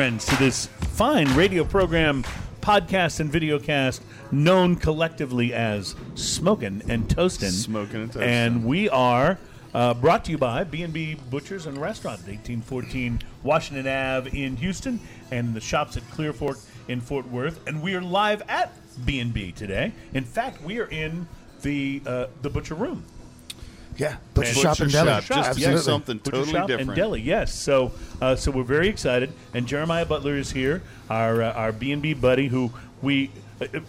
friends, to this fine radio program, podcast, and videocast known collectively as Smokin' and Toastin'. Smokin' and Toastin'. And we are uh, brought to you by B&B Butchers and Restaurant at 1814 Washington Ave in Houston and the shops at Clear Fork in Fort Worth. And we are live at B&B today. In fact, we are in the uh, the butcher room. Yeah, butcher And- shop and Butcher deli. shop, just to do something Butcher totally shop different. and deli. Yes, so uh, so we're very excited, and Jeremiah Butler is here, our uh, our B and B buddy, who we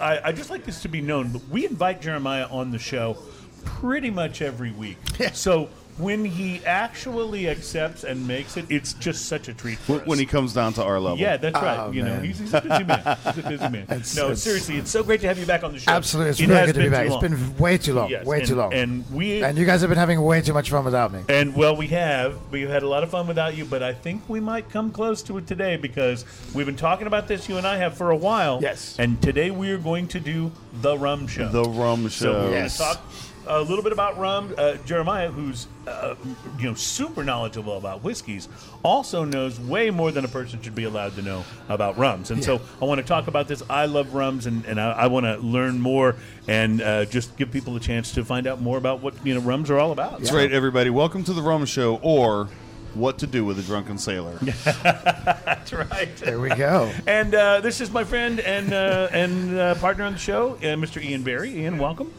I, I just like this to be known. But we invite Jeremiah on the show pretty much every week. Yeah. So when he actually accepts and makes it, it's just such a treat for When, us. when he comes down to our level. yeah, that's right. Oh, you know, he's, he's a busy man. He's a busy man. It's- no, it's- seriously, it's so great to have you back on the show. Absolutely, it's It really has good to be been back. too It's long. been way too long, Yes, way and- too long. And we And you guys have been having way too much fun without me. and well, we have. We've had a lot of fun without you, but I think we might come close to it today because we've been talking about this. You and I have for a while. Yes. And today we are going to do the rum show. The rum So show. we're Yes. Going to talk a little bit about rum. Uh, Jeremiah, who's uh, you know super knowledgeable about whiskeys, also knows way more than a person should be allowed to know about rums. And so I want to talk about this. I love rums, and, and I, I want to learn more and uh, just give people a chance to find out more about what you know rums are all about. That's right, everybody. Welcome to the rum show, or what to do with a drunken sailor. That's right. There we go. And uh, this is my friend and uh, and uh, partner on the show, uh, Mr. Ian Barry. Ian, welcome.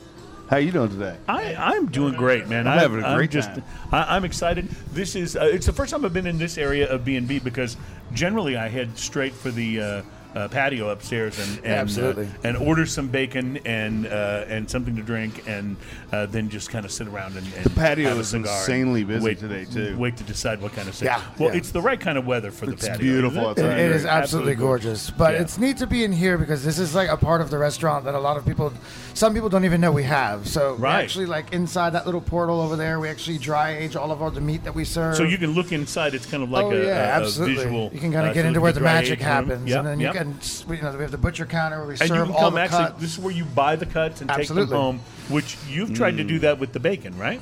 How you doing today? I, I'm doing great, man. I'm I- having a great just, time. I, I'm excited. This is uh, it's the first time I've been in this area of B and B because generally I head straight for the. Uh, uh, patio upstairs and, and Absolutely. uh, and order some bacon and uh, and something to drink and uh, then just kind of sit around and, and the patio is insanely busy wait, today, too. Wait to decide what kind of Yeah, Well, yeah. it's the right kind of weather for the It's patio. beautiful isn't outside. It- it is Absolutely absolutely gorgeous, but Yeah. it's neat to be in here because this is like a part of the restaurant that a lot of people, some people don't even know we have. So we Right. actually like inside that little portal over there, we actually dry age all of our the meat that we serve. So you can look inside. It's kind of like oh a, yeah, a- a absolutely. visual. you can kind uh, of get so into where the magic happens, Yep, and then yep. you can, s- you know, we have the butcher counter where we And serve you can all come the actually. cuts. This is where you buy the cuts and take them home. Which you've tried to do that with the bacon, right?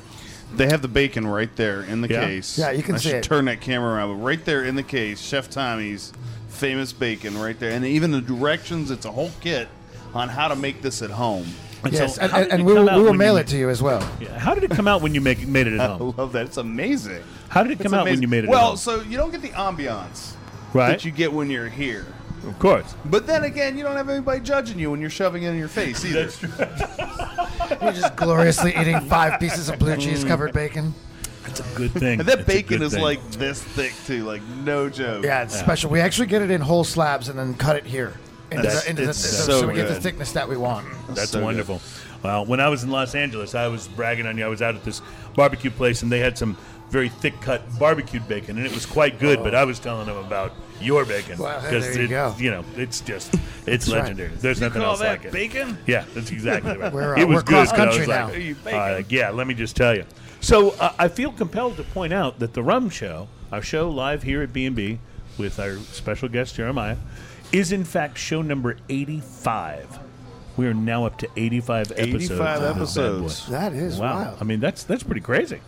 They have the bacon right there in the Yeah? case. Yeah, you can I see should it. turn that camera around, but right there in the case, Chef Tommy's famous bacon right there, and even the directions. It's a whole kit on how to make this at home. And yes, so and, how and, did and it we will, out we will when mail you it to you as well. Yeah. How did it come out when you make, made it at I home? love that. It's amazing. How did it come It's out when amazing. you made it Well, at home? so you don't get the ambiance Right. that you get when you're here. Of course. But then again, you don't have anybody judging you when you're shoving it in your face either. That's true. You're just gloriously eating five pieces of blue cheese covered bacon. That's a good thing. And that That's a bacon good is thing. like this thick too, like no joke. Yeah, it's special. We actually get it in whole slabs and then cut it here. Into That's- the, into the, it's so, so so we get the good. thickness that we want. That's so good. wonderful. Well, when I was in Los Angeles, I was bragging on you. I was out at this barbecue place, and they had some very thick cut barbecued bacon, and it was quite good. But I was telling them about your bacon Well, there you it, go. you know it's just it's right. legendary. There's nothing call else that like it. bacon? Yeah, that's exactly right. We're, uh, it was we're good. cross-country was like, now. Are you uh, yeah, let me just tell you. So uh, I feel compelled to point out that the Rum Show, our show live here at B&B with our special guest Jeremiah, is in fact show number 85. We are now up to 85 episodes. 85 of this episodes. That is Wow. wild. I mean, that's that's pretty crazy.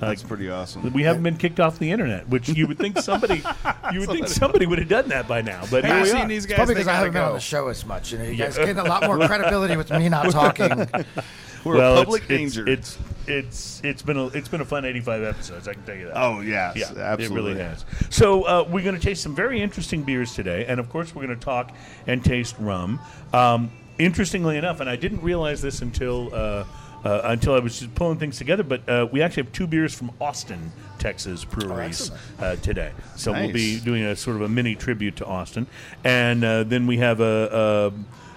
That's pretty awesome. We haven't been kicked off the internet, which you would think somebody you would think somebody would have done that by now. But here Have we you are. these guys? probably because I haven't been on the show as much. You know, you guys getting a lot more credibility with me not talking. We're well, a it's- public it's, danger. It's, it's it's been a it's been a fun 85 episodes. I can tell you that. oh yes, Yeah, absolutely. it really has. So uh, we're going to taste some very interesting beers today, and of course we're going to talk and taste rum. Um, interestingly enough, and I didn't realize this until uh, uh, until I was just pulling things together, but uh, we actually have two beers from Austin, Texas breweries uh, today. So we'll be doing a sort of a mini tribute to Austin, and uh, then we have a,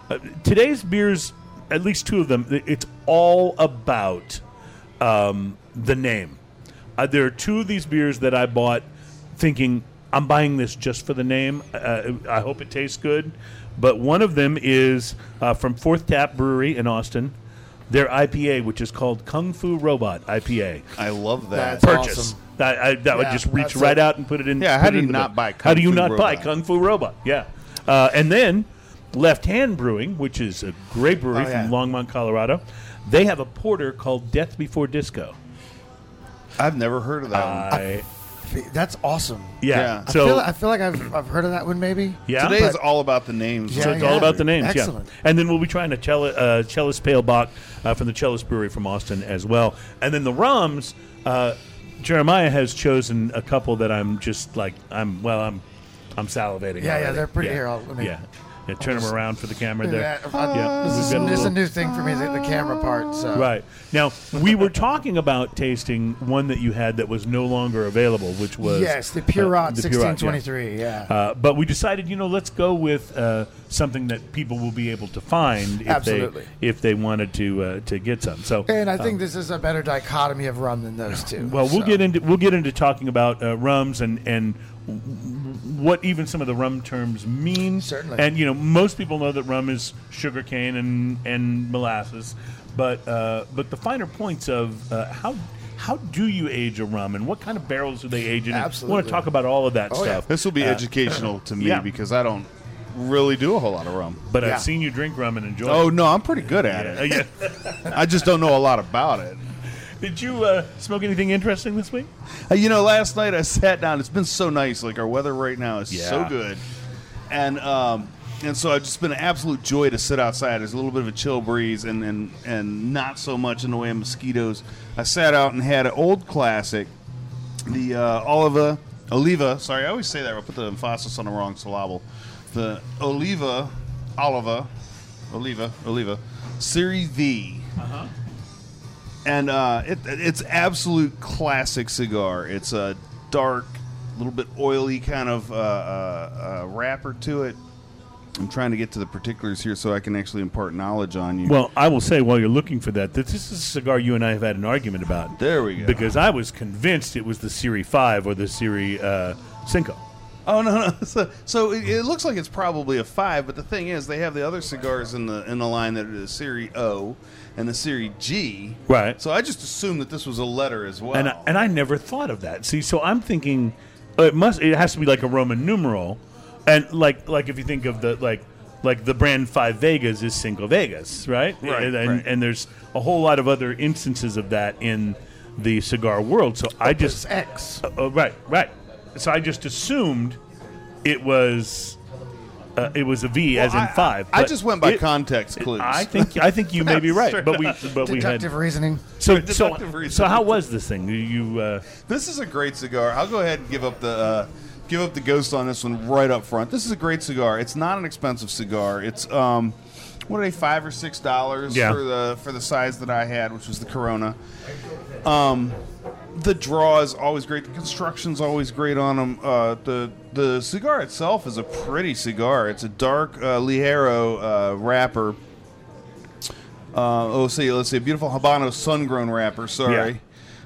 a, a today's beers. At least two of them. It's all about um, the name. Uh, there are two of these beers that I bought thinking I'm buying this just for the name. Uh, I hope it tastes good. But one of them is uh, from Fourth Tap Brewery in Austin. Their IPA, which is called Kung Fu Robot IPA. I love that. That's Purchase. awesome. That, I, that would Yeah, just reach that's right it. out and put it in. Yeah, put how it do you in the not book. buy How Kung do you Fu not buy Robot? Kung Fu Robot? Yeah. Uh, and then Left Hand Brewing, which is a great brewery Oh, yeah. from Longmont, Colorado. They have a porter called Death Before Disco. I've never heard of that one. I fe- that's awesome. Yeah. Yeah. I So feel, I feel like I've, I've heard of that one maybe. yeah. Today is all about the names. Yeah, So it's all about the names, Excellent. yeah. And then we'll be trying a cello, uh, Celis pale bock uh, from the Celis brewery from Austin as well. And then the rums, uh, Jeremiah has chosen a couple that I'm just like I'm well I'm I'm salivating. Yeah, yeah, already. they're pretty- Yeah. here, I'll- let me- yeah. Yeah, turn them around for the camera there. Yeah, Yeah, this, is, a this is a new thing for me, the, the camera part. So. Right now, we were talking about tasting one that you had that was no longer available, which was Yes, the Purot uh, the Purot, yeah. 1623. Yeah. Uh, but we decided, you know, let's go with uh, something that people will be able to find if Absolutely. they if they wanted to uh, to get some. So, and I think this is a better dichotomy of rum than those two. well, we'll get into we'll get into talking about uh, rums and and what even some of the rum terms mean. Certainly. And you know, most people know that rum is sugar cane and and molasses, but uh, but the finer points of uh, how. How do you age a rum, and what kind of barrels do they age in? I want to talk about all of that Oh, yeah. stuff. This will be Uh, educational to me yeah. because I don't really do a whole lot of rum. But Yeah. I've seen you drink rum and enjoy Oh it. no, I'm pretty good at Yeah, it. yeah. I just don't know a lot about it. Did you uh, smoke anything interesting this week? Uh, You know, last night I sat down. It's been so nice. Like our weather right now is so good, and um, and so it's just been an absolute joy to sit outside. There's a little bit of a chill breeze, and and and not so much in the way of mosquitoes. I sat out and had an old classic, the uh, Oliva Oliva. Sorry, I always say that. I put the emphasis on the wrong syllable. The Oliva Oliva Oliva Oliva Series V and uh, it, it's absolute classic cigar. It's a dark, little bit oily kind of uh, uh, uh, wrapper to it. I'm trying to get to the particulars here so I can actually impart knowledge on you. Well, I will say while you're looking for that, that this is a cigar you and I have had an argument about. there we go. Because I was convinced it was the Serie 5 or the Serie uh, Cinco. oh no, no. So, so it, it looks like it's probably a five, but the thing is, they have the other cigars in the in the line that are the Series O and the Series G. Right. So I just assumed that this was a letter as well. And, I, and I never thought of that. See, so I'm thinking uh, it must it has to be like a Roman numeral. And like like if you think of the like like the brand Five Vegas is Cinco Vegas, right? Right, And, and, right. and there's a whole lot of other instances of that in the cigar world. So I just X. Uh, oh, right, right. So I just assumed it was uh, it was a V as in five. I but just went by it- context clues. I think I think you may be right, but we but we had Deductive reasoning. so so, reasoning. so how was this thing? You, you uh, This is a great cigar. I'll go ahead and give up the uh, give up the ghost on this one right up front. This is a great cigar. It's not an expensive cigar. It's um, what are they five or six dollars Yeah. for the for the size that I had, which was the Corona. Um, the draw is always great. The construction's always great on them. Uh, the the cigar itself is a pretty cigar. It's a dark uh, Ligero uh, wrapper. Uh, oh, see, let's see, a beautiful Habano sun-grown wrapper. Sorry.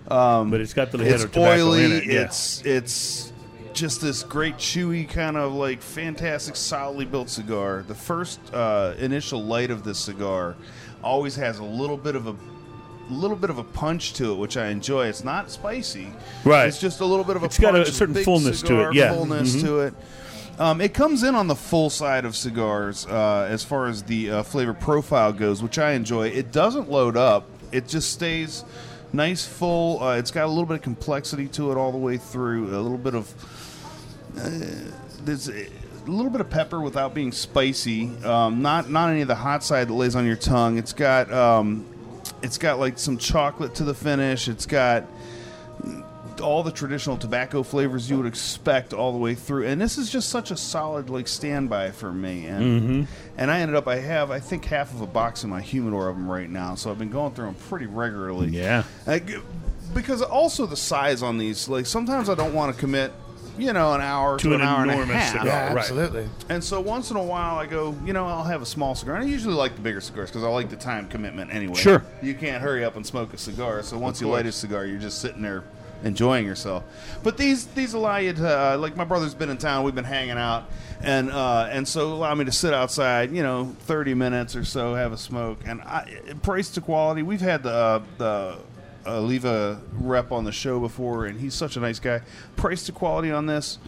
um but it's got the head It's tobacco oily. in it. yeah. It's it's just this great chewy kind of like fantastic solidly built cigar. The first uh, initial light of this cigar always has a little bit of a little bit of a punch to it, which I enjoy. It's not spicy, Right. It's just a little bit of a. It's got a punch, certain fullness to it, yeah. fullness Mhm. to it. Um, it comes in on the full side of cigars uh, as far as the uh, flavor profile goes, which I enjoy. It doesn't load up; it just stays nice, full. Uh, it's got a little bit of complexity to it all the way through. A little bit of uh, there's a little bit of pepper without being spicy. Um, not not any of the hot side that lays on your tongue. It's got um, it's got like some chocolate to the finish. It's got all the traditional tobacco flavors you would expect all the way through. And this is just such a solid like standby for me. And mm-hmm. and I ended up I have I think half of a box in my humidor of them right now. So I've been going through them pretty regularly. Yeah. Like, because also the size on these, like sometimes I don't want to commit, you know, an hour to, To an, an hour and a half. cigar. Yeah, right. absolutely. And so once in a while I go, you know, I'll have a small cigar. And I usually like the bigger cigars because I like the time commitment anyway. Sure. You can't hurry up and smoke a cigar. So once you light a cigar, you're just sitting there enjoying yourself. But these these allow you to, uh, like my brother's been in town. We've been hanging out. And uh, and so allow me to sit outside, you know, thirty minutes or so, have a smoke, and I, price to quality. We've had the uh, the uh, Oliva rep on the show before, and he's such a nice guy. Price to quality on this,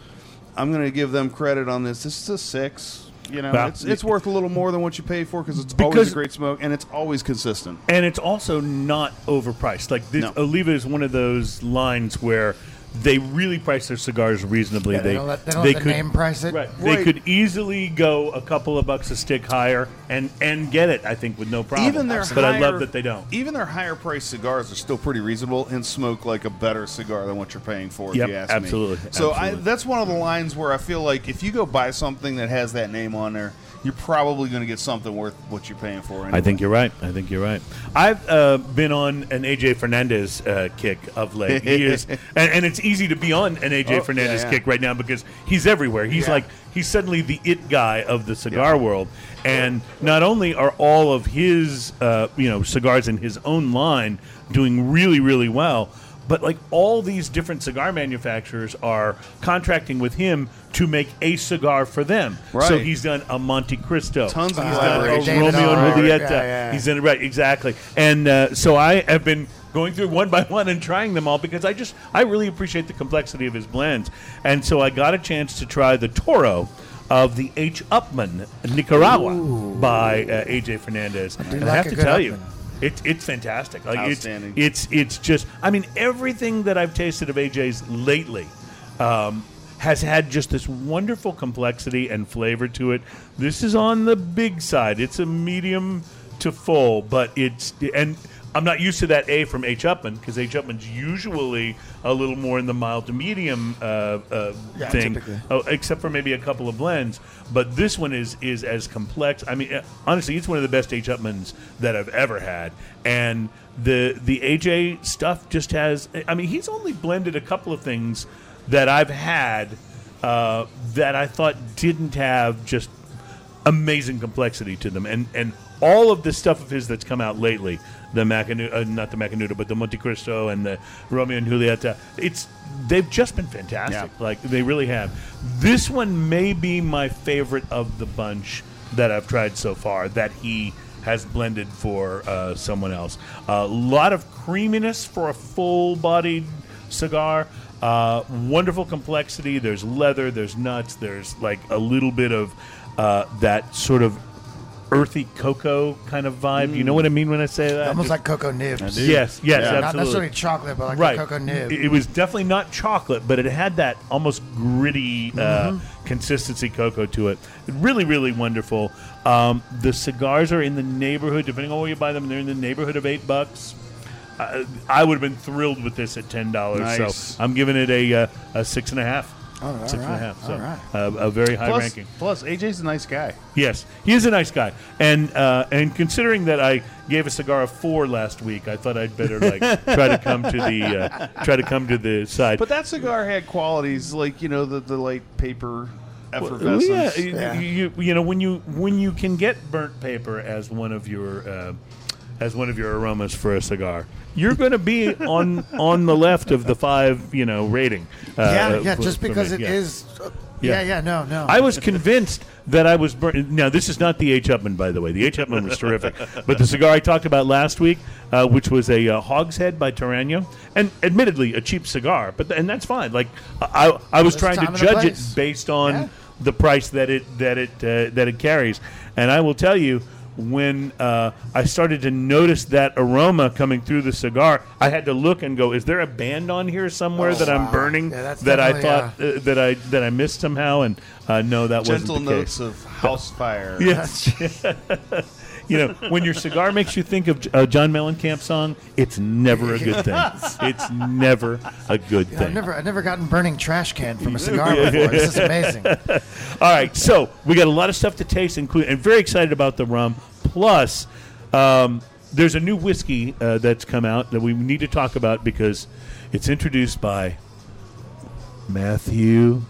I'm going to give them credit on this. This is a six. You know, Well, it's, it's worth a little more than what you pay for because it's Because- always a great smoke and it's always consistent. and it's also not overpriced. Like this, No. Oliva is one of those lines where they really price their cigars reasonably. Yeah, they they don't let- they don't let the name price it. Right. They could easily go a couple of bucks a stick higher and and get it. I think with no problem. Even their but I higher- love that they don't. Even their higher priced cigars are still pretty reasonable and smoke like a better cigar than what you're paying for. Yep, if you ask absolutely, me. So I, that's one of the lines where I feel like if you go buy something that has that name on there, you're probably going to get something worth what you're paying for. Anyway. I think you're right. I think you're right. I've uh, been on an AJ Fernandez uh, kick of late. He is, and, and it's easy to be on an AJ Oh, Fernandez yeah, yeah. kick right now because he's everywhere. He's Yeah. like he's suddenly the it guy of the cigar world. And not only are all of his uh, you know cigars in his own line doing really really well. But like all these different cigar manufacturers are contracting with him to make a cigar for them. Right. So he's done a Montecristo. Tons of He's done a. David Romeo and R. Julieta. Yeah, yeah. He's in it right exactly. And uh, so I have been going through one by one and trying them all because I just I really appreciate the complexity of his blends. And so I got a chance to try the Toro of the H. Upmann Nicaragua by uh, AJ Fernandez. and I like have to tell you. It's it's fantastic. Like it's Outstanding. it's it's just I mean everything that I've tasted of AJ's lately um, has had just this wonderful complexity and flavor to it. This is on the big side. It's a medium to full, but it's and I'm not used to that A from H Upmann because H Upmann's usually a little more in the mild to medium uh, uh, Yeah, thing, typically. oh, except for maybe a couple of blends. But this one is is as complex. I mean, uh, honestly, it's one of the best H Upmanns that I've ever had, and the the AJ stuff just has. I mean, he's only blended a couple of things that I've had uh, that I thought didn't have just amazing complexity to them, and and all of the stuff of his that's come out lately, the Macanudo, uh, not the Macanudo, but the Montecristo and the Romeo and Julieta, it's they've just been fantastic. Yeah. Like they really have. This one may be my favorite of the bunch that I've tried so far. That he has blended for uh, someone else. A lot of creaminess for a full-bodied cigar. Uh, wonderful complexity. There's leather. There's nuts. There's like a little bit of uh, that sort of earthy cocoa kind of vibe. You know what I mean when I say that? Almost Just- like cocoa nibs. yes, yes, Yeah. Not necessarily chocolate, but like right. a cocoa nib. It, it was definitely not chocolate, but it had that almost gritty uh, Mm-hmm. consistency cocoa to it. Really, really wonderful. Um, the cigars are in the neighborhood, depending on where you buy them, they're in the neighborhood of eight bucks. Uh, I would have been thrilled with this at ten dollars. Nice. So I'm giving it a, uh, a six and a half. All right, Six and a all right, half. So all right. uh, a very high Plus, ranking. plus, AJ's a nice guy. Yes, he is a nice guy, and uh, and considering that I gave a cigar a four last week, I thought I'd better like try to come to the uh, try to come to the side. But that cigar had qualities like you know the the light paper Well, effervescence. yeah, you- Yeah. You, you know when you when you can get burnt paper as one of your uh, as one of your aromas for a cigar, you're going to be on on the left of the five you know rating. Uh, yeah, yeah, for- just because it yeah. is. uh, Yeah. yeah, yeah, no, no. I was convinced that I was burnt. Now, this is not the H. Upmann, by the way. The H. Upmann was terrific. But the cigar I talked about last week, uh, which was a uh, Hogshead by Torano, and admittedly a cheap cigar, but and that's fine. Like I, I was There's trying to time and a judge it based on Yeah. the price that it that it uh, that it carries, and I will tell you. When uh, I started to notice that aroma coming through the cigar, I had to look and go, "Is there a band on here somewhere Oh, that I'm wow. burning Yeah, that I definitely, thought uh, that I that I missed somehow?" And uh, no, that Gentle wasn't the notes case. of house fire. Yes. you know, when your cigar makes you think of a John Mellencamp song, it's never a good thing. It's never a good thing. I've never, I've never gotten burning trash can from a cigar before. This is amazing. All right, so we got a lot of stuff to taste, including, and very excited about the rum. Plus, um, there's a new whiskey uh, that's come out that we need to talk about because it's introduced by Matthew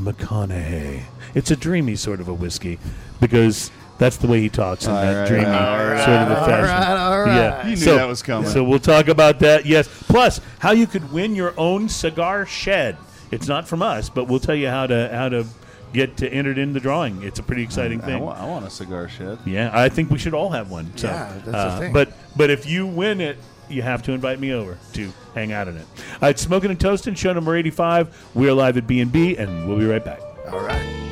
McConaughey. It's a dreamy sort of a whiskey because that's the way he talks in All that right, dreamy all right, sort of a fashion. right, all Yeah, right. You knew so, that was coming. So we'll talk about that. Yes. Plus, how you could win your own cigar shed. It's not from us, but we'll tell you how to how to get to entered in the drawing. It's a pretty exciting I thing. want, I want a cigar shed. Yeah, I think we should all have one. So, Yeah, that's the uh, thing. But but if you win it, you have to invite me over to hang out in it. Uh, it's smoking and toasting, show number eighty-five. We're live at B and B, and we'll be right back. All right.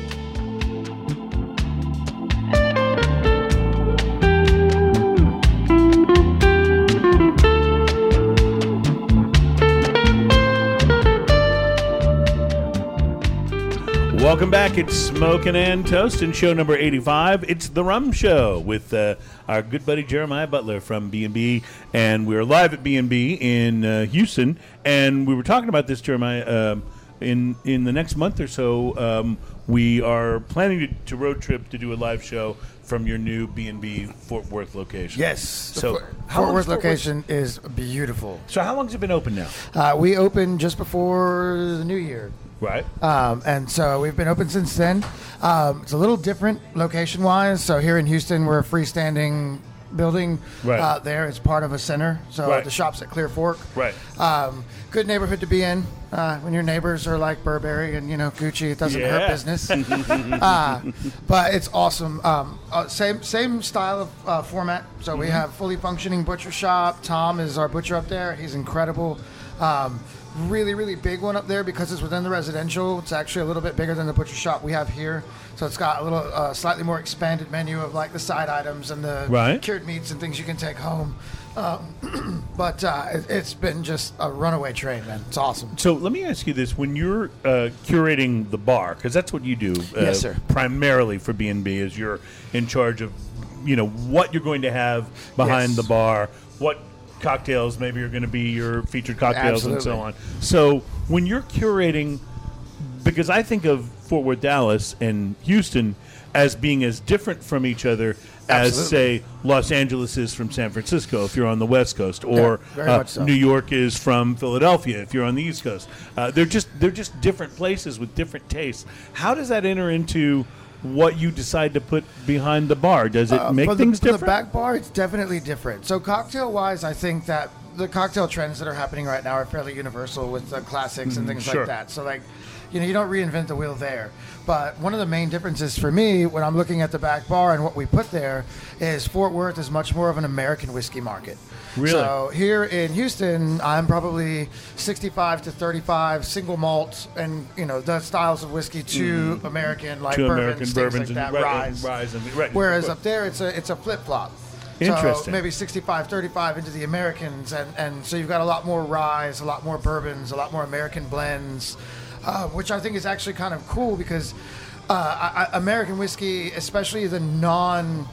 Welcome back. It's Smoking and Toasting, show number 85. It's The Rum Show with uh, our good buddy Jeremiah Butler from B&B. And we're live at B&B in uh, Houston. And we were talking about this, Jeremiah, um, in, in the next month or so. Um, we are planning to, to road trip to do a live show from your new B&B Fort Worth location. Yes. So, the Fort, how Fort long's Worth Fort Worth- location is beautiful. So how long has it been open now? Uh, we opened just before the new year. Right. Um, and so we've been open since then. Um, it's a little different location wise. So here in Houston, we're a freestanding building. Right. Uh, there, it's part of a center. So Right. the shop's at Clear Fork. Right. Um, good neighborhood to be in uh, when your neighbors are like Burberry and you know Gucci. It doesn't Yeah. hurt business. uh, but it's awesome. Um, uh, same same style of uh, format. So we have fully functioning butcher shop. Tom is our butcher up there. He's incredible. Um, really really big one up there because it's within the residential. It's actually a little bit bigger than the butcher shop we have here. So it's got a little uh, slightly more expanded menu of like the side items and the Right. cured meats and things you can take home. Um, but uh, it, it's been just a runaway train, man. It's awesome. So let me ask you this: When you're uh, curating the bar, because that's what you do, uh, Yes, sir. primarily for B and B, is you're in charge of, you know, what you're going to have behind Yes. the bar, what cocktails maybe are going to be your featured cocktails, and so on. So when you're curating, because I think of Fort Worth, Dallas, and Houston as being as different from each other as, Absolutely. say, Los Angeles is from San Francisco if you're on the West Coast, or very uh, so. New York is from Philadelphia if you're on the East Coast. Uh, they're just they're just different places with different tastes. How does that enter into what you decide to put behind the bar? Does it Uh, make for the, things for the back bar, it's definitely different. So cocktail wise, I think that the cocktail trends that are happening right now are fairly universal with the classics and things Mm, sure. like that. So like, you know, you don't reinvent the wheel there. But one of the main differences for me when I'm looking at the back bar and what we put there is Fort Worth is much more of an American whiskey market. Really? So here in Houston, I'm probably 65 to 35 single malt and you know the styles of whiskey to American like bourbons, American things bourbons like that, and, rise. and rise and right. Whereas up there, it's a it's a flip flop. Interesting. So maybe 65, 35 into the Americans, and, and so you've got a lot more rye, a lot more bourbons, a lot more American blends, uh, which I think is actually kind of cool because uh, I, I, American whiskey, especially the non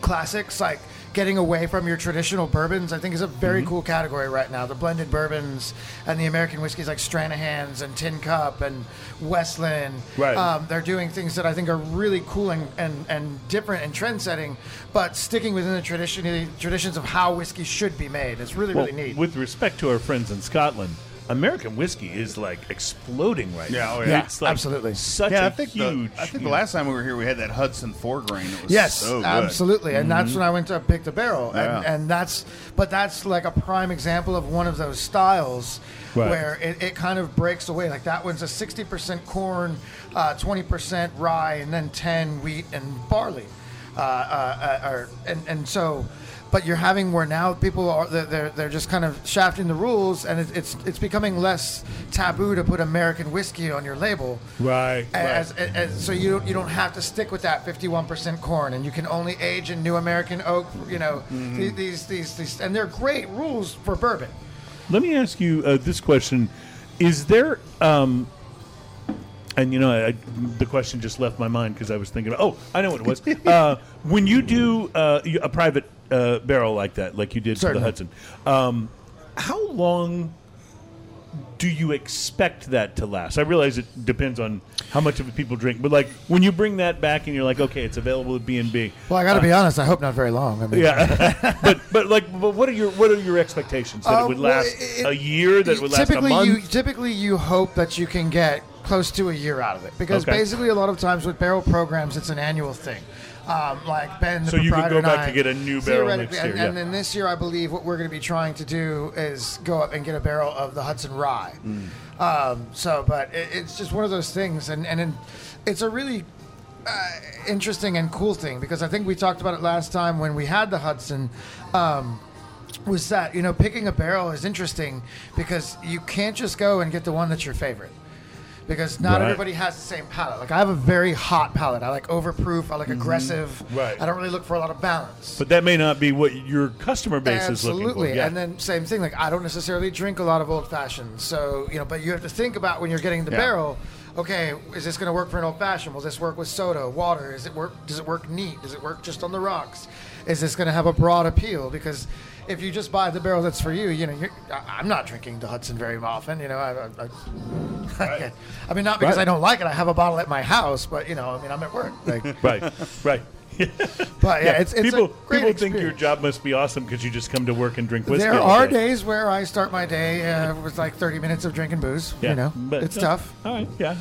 classics, like getting away from your traditional bourbons, I think is a very Mm-hmm. cool category right now. The blended bourbons and the American whiskeys like Stranahan's and Tin Cup and Westland. Right. Um, they're doing things that I think are really cool and, and, and different and trend setting, but sticking within the tradition traditions of how whiskey should be made. It's really, well, really neat. with respect to our friends in Scotland, American whiskey is like exploding right Yeah, now. oh, yeah. It's like absolutely. such yeah, a I think huge. the, I think the last time we were here, we had that Hudson four grain. It was Yes, so good. absolutely, and that's when I went to pick the barrel, and, Yeah. and that's but that's like a prime example of one of those styles Right. where it, it kind of breaks away. Like that one's a sixty percent corn, uh, twenty percent rye, and then ten wheat and barley, uh, uh, uh, or, and and so. But you're having where now people are they're they're, just kind of shafting the rules, and it, it's it's becoming less taboo to put American whiskey on your label. right, As, right. as, so you don't, you don't have to stick with that 51% corn, and you can only age in New American oak. You know Mm-hmm. these, these these these, and they're great rules for bourbon. Let me ask you uh, this question: Is there, um, and you know, I, I- the question just left my mind because I was thinking, oh, I know what it was. uh, when you do uh, a private uh, barrel like that, like you did for the Hudson, um, how long do you expect that to last? I realize it depends on how much of it people drink, but like when you bring that back and you're like, okay, it's available at B and B. Well, I got to be honest. I hope not very long. I mean, Yeah, but but like, but what are your what are your expectations that Uh, it would well, last it- a year? That it would last a typically month? you typically you hope that you can get close to a year out of it because Okay. basically a lot of times with barrel programs it's an annual thing. Um, like Ben, the So you could proprietor go and back I- to get a new barrel next year, And, yeah. and then this year, I believe what we're going to be trying to do is go up and get a barrel of the Hudson Rye. Mm. Um, so, but it, it's just one of those things, and and it's a really uh, interesting and cool thing because I think we talked about it last time when we had the Hudson. Um, was that you know picking a barrel is interesting because you can't just go and get the one that's your favorite because not Right. everybody has the same palate. Like I have a very hot palate. I like overproof. I like aggressive. Mm-hmm. Right. I don't really look for a lot of balance. but that may not be what your customer base is looking for. Absolutely. Yeah. And then same thing. Like I don't necessarily drink a lot of old fashioned. So you know, but you have to think about when you're getting the Yeah. barrel. okay, is this going to work for an old fashioned? Will this work with soda, water? Is it work? Does it work neat? Does it work just on the rocks? Is this going to have a broad appeal? Because if you just buy the barrel that's for you, you know, you're, I, I'm not drinking the Hudson very often. You know, I, I, I, I mean, not because Right. I don't like it. I have a bottle at my house, but you know, I mean, I'm at work. Like, right, right. but yeah, it's, it's people a great people think your job must be awesome because you just come to work and drink whiskey. There are day. days where I start my day uh, with like 30 minutes of drinking booze. Yeah, You know, but- it's no. tough, All right, yeah.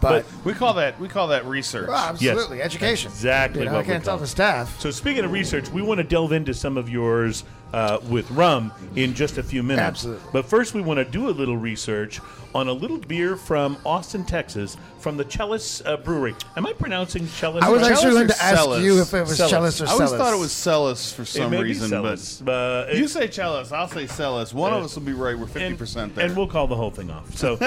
but, We call that we call that research. well, absolutely education. exactly You know, what I can't tell call the it. staff. So speaking of research, we want to delve into some of yours uh, with rum in just a few minutes. Absolutely. But first, we want to do a little research on a little beer from Austin, Texas, from the Chalice uh, Brewery. Am I pronouncing Chalice? I was right? actually Chalice going to ask Celis? you if it was Celis. Chalice or I Celis. always thought it was Celis for some reason, Celis, but uh, it- you say Celis, I'll say Celis. One of us will be right. We're fifty and, percent there. and we'll call the whole thing off. So, uh,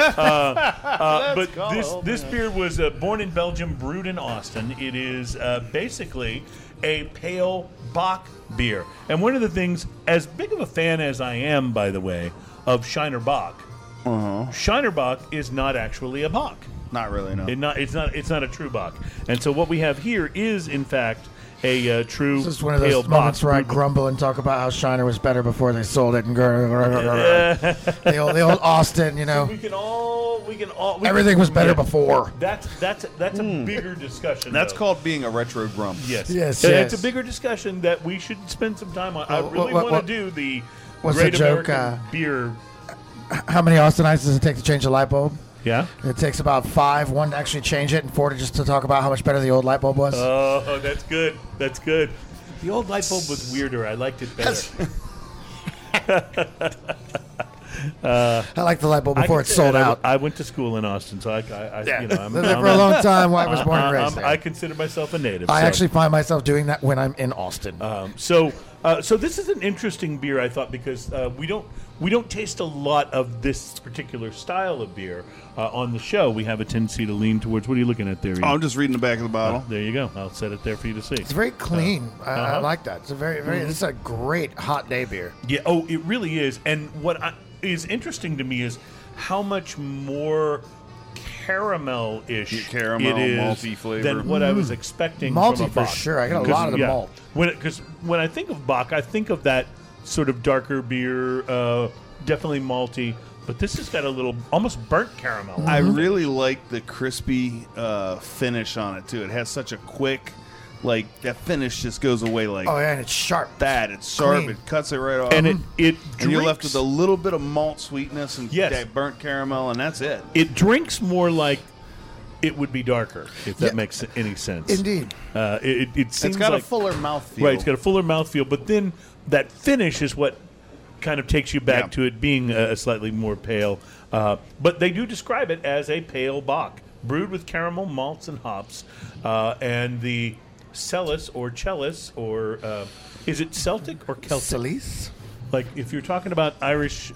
uh, but this this beer was uh, born in Belgium, brewed in Austin. It is uh, basically a pale Bock beer. And one of the things, as big of a fan as I am, by the way, of Shiner Bock, uh-huh. Shiner Bock is not actually a Bock. Not really. No. It not it's not it's not a true Bock. And so what we have here is in fact a uh, true This is one of pale those moments Bock where I grumble and talk about how Shiner was better before they sold it. And grr, grr, grr, grr. the, old, the old Austin, you know, we can all we can all we everything can- was better yeah. before. That's that's that's a bigger discussion. That's though. called being a retro grump. Yes. Yes, yes. It's a bigger discussion that we should spend some time on. I really what- want to do the what's the Great joke, American uh, beer. How many Austinites does it take to change a light bulb? Yeah. It takes about five, one to actually change it, and four to just to talk about how much better the old light bulb was. Oh, that's good. That's good. The old light bulb was weirder. I liked it better. I like the light bulb before say sold that. I- out. I, went to school in Austin, so I, I, I you know, I'm, Lived there for a a- long time. Why I was born and raised there. I consider myself a native. I so. actually find myself doing that when I'm in Austin. Um, so, uh, so this is an interesting beer, I thought, because uh, we don't we don't taste a lot of this particular style of beer uh, on the show. We have a tendency to lean towards. What are you looking at there? Ian? Oh, I'm just reading the back of the bottle. there you go. I'll set it there for you to see. it's very clean. I, I uh-huh. like that. It's a very, very. It's a great hot day beer. Yeah. Oh, it really is. And what I, is interesting to me is how much more caramel-ish Yeah, caramel, it is malty flavor. than what I was expecting. Malty from a for sure. I got a lot of the yeah, malt. When because when I think of Bock, I think of that sort of darker beer, uh, definitely malty. But this has got a little almost burnt caramel. I really like the crispy uh, finish on it too. It has such a quick, like that finish just goes away like Oh yeah, and it's sharp. that. It's sharp. Clean. It cuts it right off. and it it and you're left with a little bit of malt sweetness and Yes. that burnt caramel, and that's it. it drinks more like it would be darker, if that Yeah. makes any sense. Indeed. Uh, it, it seems It's got like, a fuller mouthfeel. Right, it's got a fuller mouthfeel, but then that finish is what kind of takes you back Yeah. to it being a, a slightly more pale. Uh, but they do describe it as a pale Bock, brewed with caramel, malts, and hops. Uh, and the Celis or Chalice, or uh, is it Celtic or Celtic? Celis. Like if you're talking about Irish.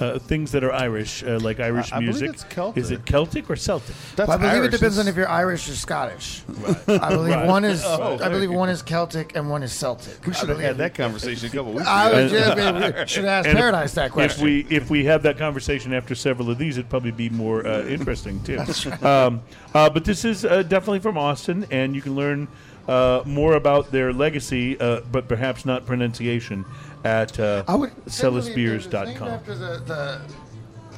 Uh, things that are Irish, uh, like Irish I believe music. it's Celtic. Is it Celtic or Celtic? That's I believe Irish. it depends on if you're Irish or Scottish. I believe Right. one is. Oh, I believe okay. one is Celtic and one is Celtic. We should have had that conversation a couple weeks I ago. was just, we should have asked And if- Paradise that question. If we if we have that conversation after several of these, it'd probably be more uh, interesting too. um, uh, but this is uh, definitely from Austin, and you can learn uh, more about their legacy, uh, but perhaps not pronunciation, at uh, I would It's after the, the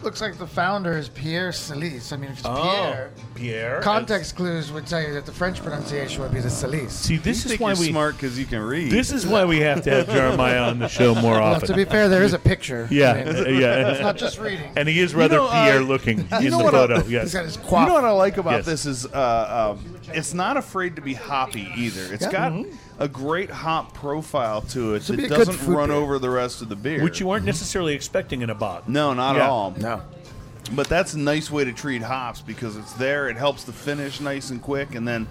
looks like the founder is Pierre Celis. I mean, if it's Oh, Pierre, Pierre. context clues would tell you that the French pronunciation would be the Celis. See, this you is think why you're we smart because you can read. this is why we have to have Jeremiah on the show more Well, often. to be fair, there is a picture. yeah, I mean, uh, yeah. it's not just reading. and he is rather know, uh, Pierre looking in the what I- photo. He's Yes. got his You know what I like about Yes. this is uh, um, it's not afraid to be hoppy either. It's Yeah. got Mm-hmm. A great hop profile to it would that doesn't run beer. over the rest of the beer. Which you aren't necessarily expecting in a Bock. no, not Yeah. at all. no. But that's a nice way to treat hops because it's there. It helps the finish nice and quick, and then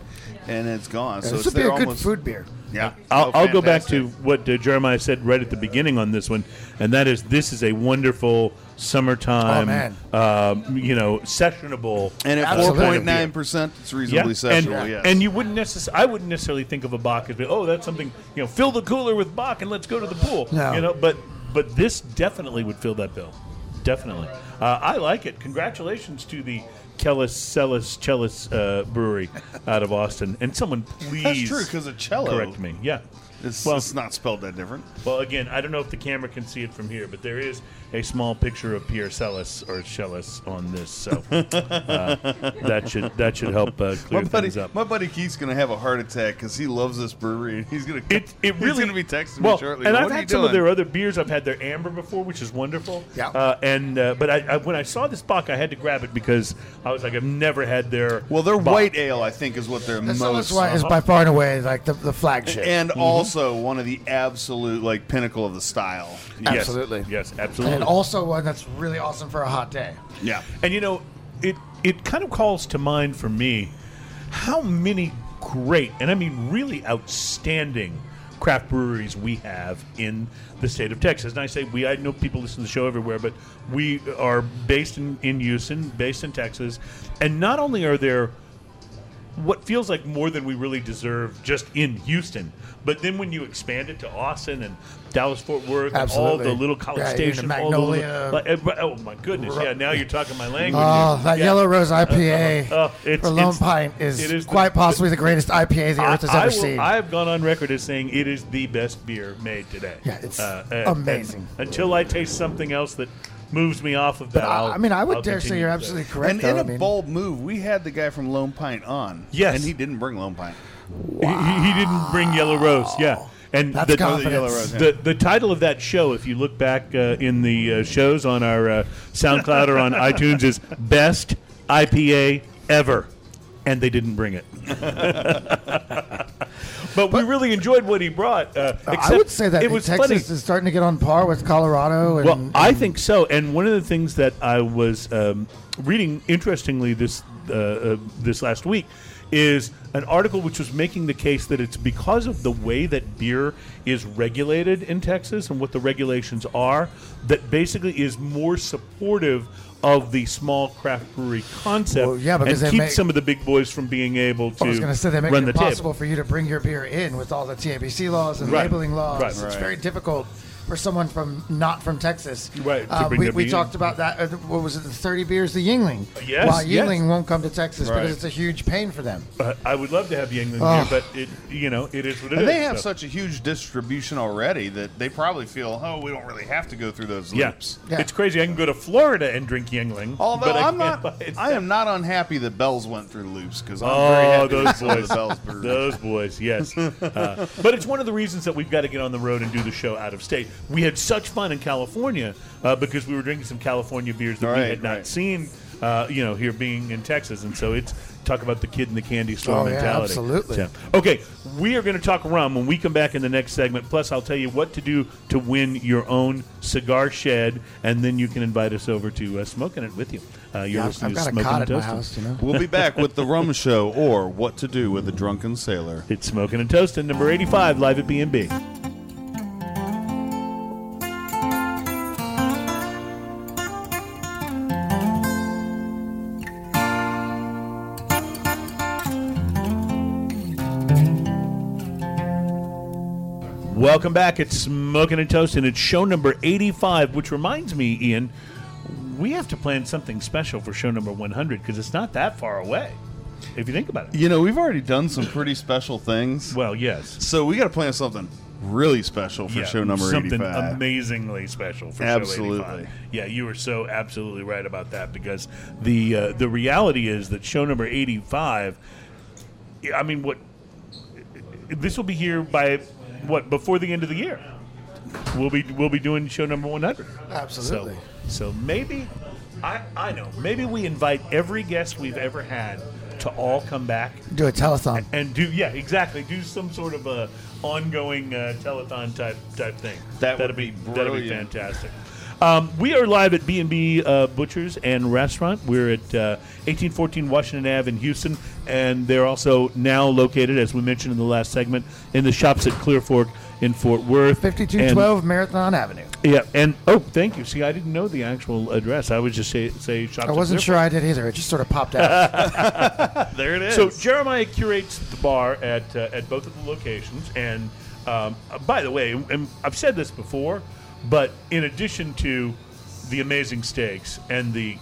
and it's gone. so this it's would be there a good almost. food beer. Yeah, I'll, Oh, I'll go back to what uh, Jeremiah said right at the beginning on this one, and that is this is a wonderful summertime, Oh, man. um, you know, sessionable. And at four Absolutely. point nine percent, it's reasonably and, sessionable. yes. and you wouldn't necessarily, I wouldn't necessarily think of a Bock as, being, oh, that's something, you know, fill the cooler with Bock and let's go to the pool. No. You know, but but this definitely would fill that bill. Definitely. Uh, I like it. Congratulations to the Kellis Celis Cellis uh, Brewery out of Austin. And someone please That's true because a cello. correct me. Yeah. It's, Well- it's not spelled that different. Well, again, I don't know if the camera can see it from here, but there is a small picture of Pierre Celis or Cellis on this, so uh, that should that should help uh, clear My buddy, things up. my buddy Keith's gonna have a heart attack because he loves this brewery and he's gonna. It, it he's really gonna be texting well, me shortly. And what I've had you some of their other beers. I've had their amber before, which is wonderful. Yeah. Uh, and uh, but I, I, when I saw this Bock, I had to grab it because I was like, I've never had their Well, their Bock. white ale, I think, is what they're That's most. why is by far and away like the, the flagship. and Mm-hmm. also one of the absolute like pinnacle of the style. Yes, Absolutely. yes, absolutely. And also one that's really awesome for a hot day. Yeah. And you know, it it kind of calls to mind for me how many great and I mean really outstanding craft breweries we have in the state of Texas. And I say we, I know people listen to the show everywhere, but we are based in, in Houston, based in Texas. And not only are there what feels like more than we really deserve just in Houston. But then when you expand it to Austin and Dallas Fort Worth and all the little college Yeah, even stations, all the little- Magnolia. like, eh, oh my goodness, yeah, now you're talking my language. Oh, that Yeah. Yellow Rose uh, uh, IPA uh, uh, it's- for Lone it's- Pine is, it is the- quite possibly the greatest IPA the earth has I, ever will- seen. I have gone on record as saying it is the best beer made today. Yeah, it's and- amazing. and until I taste something else that moves me off of that, I, I'll- mean, I would I'll dare say you're absolutely correct. And though. in a I mean, bold move, we had the guy from Lone Pint on. Yes. And he didn't bring Lone Pint. He, he- he didn't bring Yellow Rose. Yeah, and That's the, confidence. Rose, yeah. the the title of that show, if you look back uh, in the uh, shows on our uh, SoundCloud or on iTunes, is Best IPA Ever, and they didn't bring it. but we really enjoyed what he brought. Uh, I would say that it was Texas funny. is starting to get on par with Colorado. And, Well, I think so. And one of the things that I was um, reading, interestingly, this uh, uh, this last week, is an article which was making the case that it's because of the way that beer is regulated in Texas and what the regulations are that basically is more supportive of the small craft brewery concept Well, yeah, because and they keeps make- some of the big boys from being able to I was going to say they make run it the impossible table. for you to bring your beer in with all the TABC laws and Right. labeling laws. Right. It's Right. very difficult for someone from not from Texas. Right, Uh, we we talked about that. Uh, what was it? The thirty beers, the Yuengling. Yes, Why yes. Yuengling won't come to Texas Right. because it's a huge pain for them. Uh, I would love to have Yuengling Oh. here, but it you know it is what it is. And they have so. such a huge distribution already that they probably feel, oh, we don't really have to go through those Yeah. loops. Yeah. It's crazy. I can go to Florida and drink Yuengling. Although but I I'm can't not, buy it. I am not unhappy that Bells went through loops because I'm very Oh, happy those with some of boys. the Bells breweries. Those boys, yes. Uh, but it's one of the reasons that we've got to get on the road and do the show out of state. We had such fun in California uh, because we were drinking some California beers that we had not right. seen, uh, you know, here being in Texas. And so it's talk about the kid in the candy store Oh, yeah, mentality. absolutely. So, okay, we are going to talk rum when we come back in the next segment. Plus, I'll tell you what to do to win your own cigar shed, and then you can invite us over to uh, smoking it with you. Uh, you're Yeah, I've, listening I've to got a Smoking cot and at my Toasting. house. You know. We'll be back with the Rum Show or What to Do with a Drunken Sailor. It's Smoking and Toasting, number 85, live at B&B. Welcome back. It's Smoking and Toasting. It's show number 85, which reminds me, Ian, we have to plan something special for show number 100 because it's not that far away, if you think about it. You know, we've already done some pretty special things. Well, yes. So we got to plan something really special for Yeah, show number something 85. amazingly special for show Absolutely. 85. Yeah, you were so absolutely right about that because the uh, the reality is that show number 85 I mean what this will be here by what before the end of the year. We'll be we'll be doing show number 100. Absolutely. So so maybe I I know, maybe we invite every guest we've ever had to all come back Do a telethon. and do yeah exactly do some sort of a ongoing uh, telethon type type thing That would that'd be that'd be fantastic um, we are live at B&B uh, Butchers and Restaurant. We're at uh, 1814 Washington Ave in Houston, and they're also now located, as we mentioned in the last segment, in the shops at Clear Fork in Fort Worth. 5212 Marathon Avenue. And, yeah, and oh, thank you. See, I didn't know the actual address. I would just say say shops. I wasn't Clear sure I did either. It just sort of popped out. there it is. So Jeremiah curates the bar at uh, at both of the locations, and um, uh, by the way, and I've said this before, but in addition to the amazing steaks and the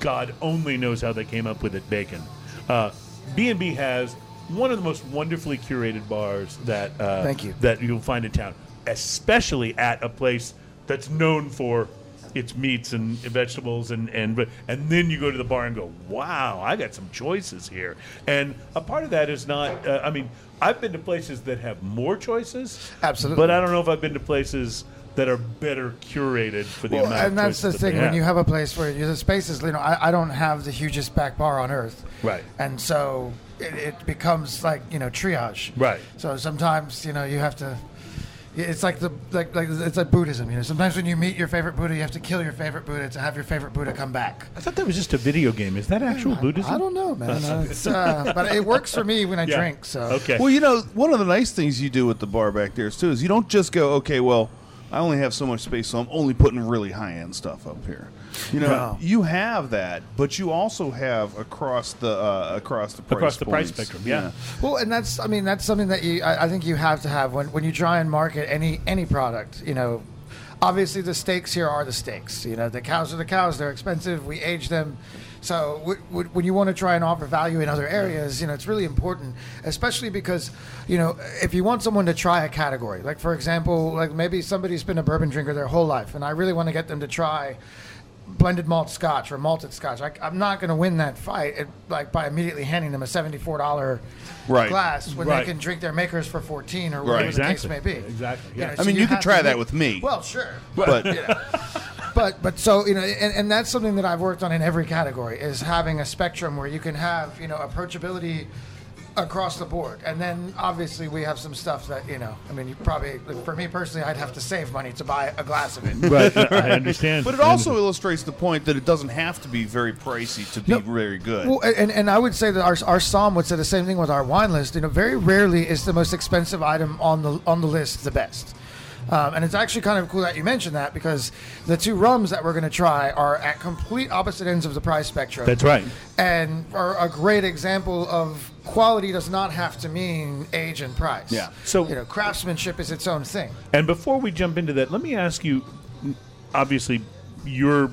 God only knows how they came up with it, bacon. Uh, B&B has one of the most wonderfully curated bars that uh, Thank you. that you'll find in town, especially at a place that's known for its meats and vegetables and and but and then you go to the bar and go, wow, I got some choices here. And a part of that is not. Uh, I mean, I've been to places that have more choices, Absolutely. but I don't know if I've been to places that are better curated for the Well, amount. and of that's the that thing when you have a place where the space is, you know, I, I don't have the hugest back bar on earth, Right. And so it, it becomes like you know triage, Right. So sometimes you know you have to. It's like the like, like it's like Buddhism, you know. Sometimes when you meet your favorite Buddha, you have to kill your favorite Buddha to have your favorite Buddha come back. I thought that was just a video game. Is that actual Buddhism? I don't know, man. Uh, it's, uh, but it works for me when I Yeah. drink. So Okay. Well, you know, one of the nice things you do with the bar back there too is you don't just go, okay, well, I only have so much space, so I'm only putting really high end stuff up here. You know, No. you have that, but you also have across the uh, across the price Across the price points. spectrum, yeah. Well, and that's I mean that's something that you I, I think you have to have when when you try and market any any product. You know, obviously the stakes here are the stakes. You know, the cows are the cows. They're expensive. We age them. So w- w- when you want to try and offer value in other areas, you know, it's really important, especially because, you know, if you want someone to try a category, like for example, like maybe somebody's been a bourbon drinker their whole life, and I really want to get them to try blended malt scotch or malted scotch. I, I'm not going to win that fight it, like by immediately handing them a seventy-four dollar Right. glass when Right. they can drink their makers for fourteen or whatever Right. the case may be. Exactly, You know, I so mean, you, could try that make- with me, Well, sure, but but but but so you know, and, and that's something that I've worked on in every category is having a spectrum where you can have you know approachability across the board, and then obviously we have some stuff that you know. I mean, you probably for me personally, I'd have to save money to buy a glass of it. Right. I understand. but it also illustrates the point that it doesn't have to be very pricey to be No. very good. Well, and, and I would say that our, our somm would say the same thing with our wine list. You know, very rarely is the most expensive item on the on the list the best. Um, and it's actually kind of cool that you mentioned that because the two rums that we're going to try are at complete opposite ends of the price spectrum. That's right. And are a great example of quality does not have to mean age and price. Yeah. So- you know, craftsmanship is its own thing. And before we jump into that, let me ask you. Obviously, your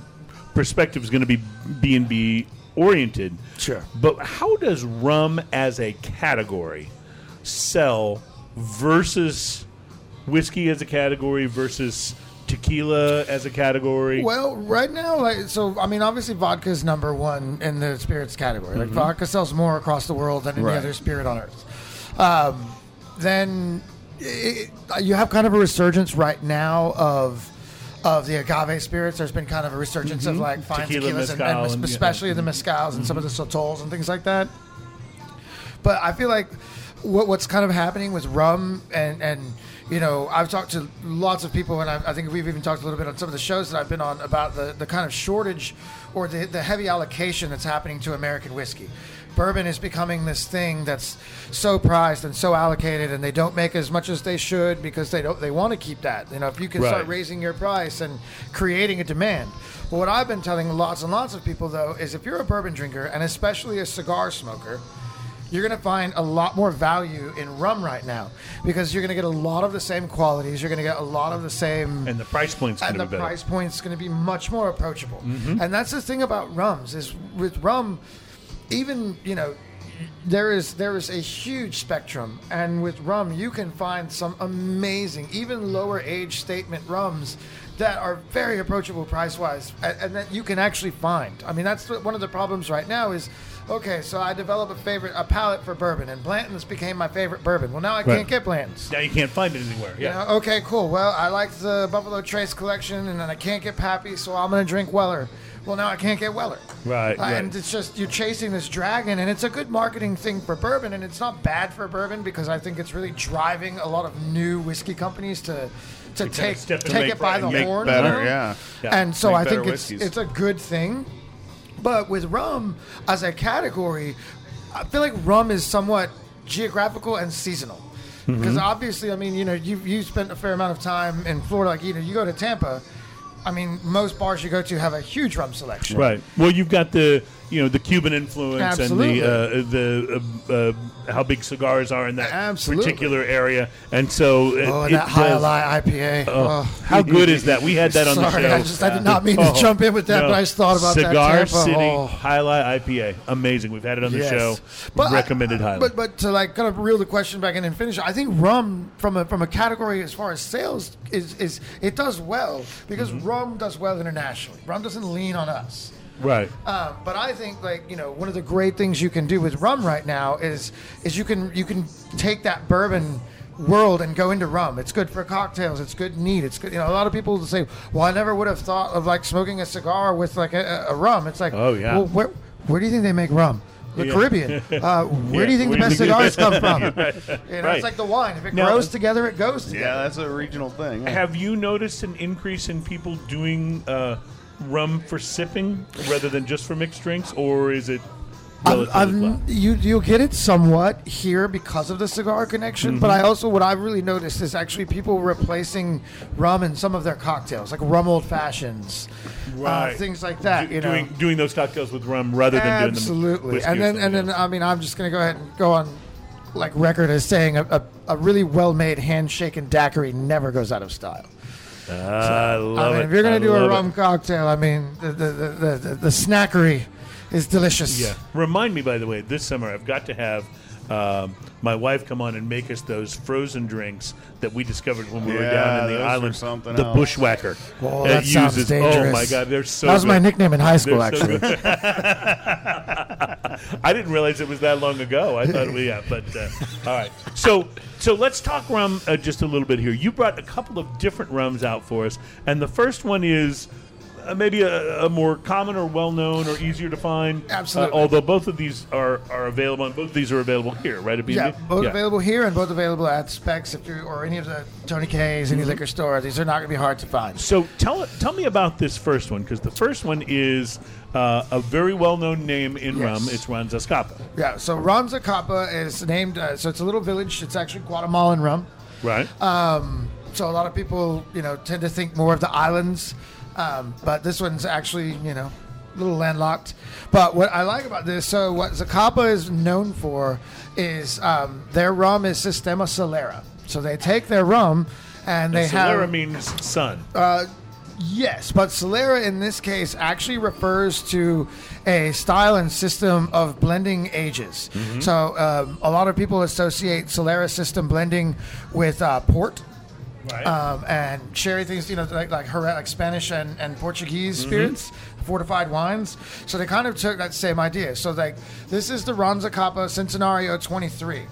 perspective is going to be B and B oriented. Sure. But how does rum as a category sell versus whiskey as a category versus tequila as a category? Well, right now, like so, I mean, obviously, vodka is number one in the spirits category. Like mm-hmm. vodka sells more across the world than any Right. other spirit on earth. Um, then it, you have kind of a resurgence right now of of the agave spirits. There's been kind of a resurgence of mm-hmm. like fine Tequila, tequilas and, mezcal, and and- especially the mm-hmm. mezcals and some of the sotols and things like that. But I feel like what, what's kind of happening with rum and and you know I've talked to lots of people and I, I think we've even talked a little bit on some of the shows that I've been on about the, the kind of shortage or the, the heavy allocation that's happening to American whiskey. Bourbon is becoming this thing that's so prized and so allocated, and they don't make as much as they should because they don't. They want to keep that. You know, if you can start raising your price and creating a demand. But what I've been telling lots and lots of people though is if you're a bourbon drinker and especially a cigar smoker, you're going to find a lot more value in rum right now because you're going to get a lot of the same qualities. You're going to get a lot of the same. and the price point's going and to the be better. price point's going to be much more approachable. Mm-hmm. And that's the thing about rums is with rum, even you know, there is there is a huge spectrum, and with rum you can find some amazing, even lower age statement rums that are very approachable price wise, and, and that you can actually find. I mean, that's one of the problems right now is. Okay, so I develop a favorite, a palate for bourbon, and Blanton's became my favorite bourbon. Well, now I Right. can't get Blanton's. Now you can't find it anywhere. Yeah. You know, okay, cool. Well, I like the Buffalo Trace collection, and then I can't get Pappy, so I'm going to drink Weller. Well, now I can't get Weller. Right, Uh, right. And it's just, you're chasing this dragon, and it's a good marketing thing for bourbon, and it's not bad for bourbon because I think it's really driving a lot of new whiskey companies to. To kinda take step and take make it by right- the make horn, better, you know? yeah. Yeah. And so Make I think it's whiskeys. it's a good thing. But with rum as a category, I feel like rum is somewhat geographical and seasonal. Mm-hmm. Because obviously, I mean, you know, you you spent a fair amount of time in Florida. Like, you know, you go to Tampa. I mean, most bars you go to have a huge rum selection. Right. Well, you've got the you know the Cuban influence Absolutely. and the uh, the uh, uh, how big cigars are in that Absolutely. particular area, and so it, Oh, and that high does- IPA. Oh. How good is that? We had that on Sorry, the show. I just I did not mean to Oh, jump in with that, no. but I just thought about Cigar that. Tampa. City Oh. Jai Alai IPA, amazing. We've had it on the Yes. show. But Recommended highly. But but to like kind of reel the question back in and finish, I think rum from a from a category as far as sales is is it does well because Mm-hmm. rum does well internationally. Rum doesn't lean on us. Right. Um, but I think like you know one of the great things you can do with rum right now is is you can you can take that bourbon world and go into rum. It's good for cocktails. It's good neat. It's good. You know, a lot of people say, "Well, I never would have thought of like smoking a cigar with like a, a rum." It's like, Oh, yeah. Well, where where do you think they make rum? The Yeah. Caribbean. Uh, where Yeah, do you think where the best cigars come from? You know, Right. it's like the wine. If it Now- grows together, it goes together. Yeah, that's a regional thing. yeah. Have you noticed an increase in people doing uh, rum for sipping rather than just for mixed drinks, or is it I've, I've, you you'll get it somewhat here because of the cigar connection, but I Mm-hmm. also what I've really noticed is actually people replacing rum in some of their cocktails, like rum old fashions, uh, things like that. Do- you know, doing doing those cocktails with rum rather than doing them absolutely. And then and then. I mean I'm just gonna go ahead and go on like record as saying a, a, a really well made handshaken daiquiri never goes out of style. I love I mean, it. if you're gonna do a rum cocktail, I mean the, the, the, the snackery is delicious. Yeah. Remind me, by the way, this summer I've got to have um, my wife come on and make us those frozen drinks that we discovered when we were down in the those are island. something the else. bushwhacker. Oh, It that sounds uses- dangerous. Oh my god, they're so. that was my good. nickname in high school, They're so actually. good. I didn't realize it was that long ago. I thought we, yeah, but uh, all right. So, so let's talk rum uh, just a little bit here. You brought a couple of different rums out for us, and the first one is. Uh, maybe a, a more common or well-known or easier to find. Absolutely. Uh, although both of these are, are available, and both of these are available here, right? At Yeah, B&B? both available here and both available at Specs if you or any of the Tony K's, Mm-hmm. any liquor store. These are not going to be hard to find. So tell tell me about this first one because the first one is uh, a very well-known name in Yes. rum. It's Ron Zacapa, Yeah, so Ron Zacapa is named. Uh, so it's a little village. It's actually Guatemalan rum. right? So a lot of people, you know, tend to think more of the islands, um, but this one's actually, you know, a little landlocked. But what I like about this, so what Zacapa is known for is um, their rum is Sistema Solera. So they take their rum and they Solera have means sun. Yes, but Solera in this case actually refers to a style and system of blending ages. So um, a lot of people associate Solera system blending with uh, port. Right. Um, and sherry things, you know, like like, Jerez- like Spanish and, and Portuguese spirits, fortified wines. So they kind of took that same idea. So like this is the Ron Zacapa Centenario 23.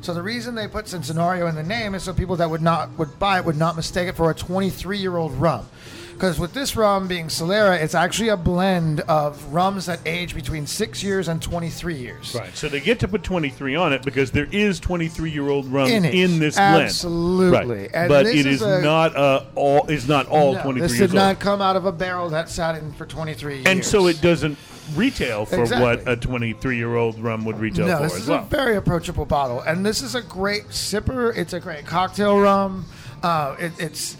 So the reason they put Centenario in the name is so people that would not would buy it would not mistake it for a 23 year old rum. Because with this rum being Solera, it's actually a blend of rums that age between six years and 23 years. Right. So they get to put 23 on it because there is 23 year old rum In in, this blend. Absolutely. Right. And but it is is a- not uh, all is not all No, 23 this did not old. come out of a barrel that sat in for 23 years. And so it doesn't retail for Exactly. what a 23 year old rum would retail No, for this as is well. a very approachable bottle, and this is a great sipper. It's a great cocktail rum. Uh, it, it's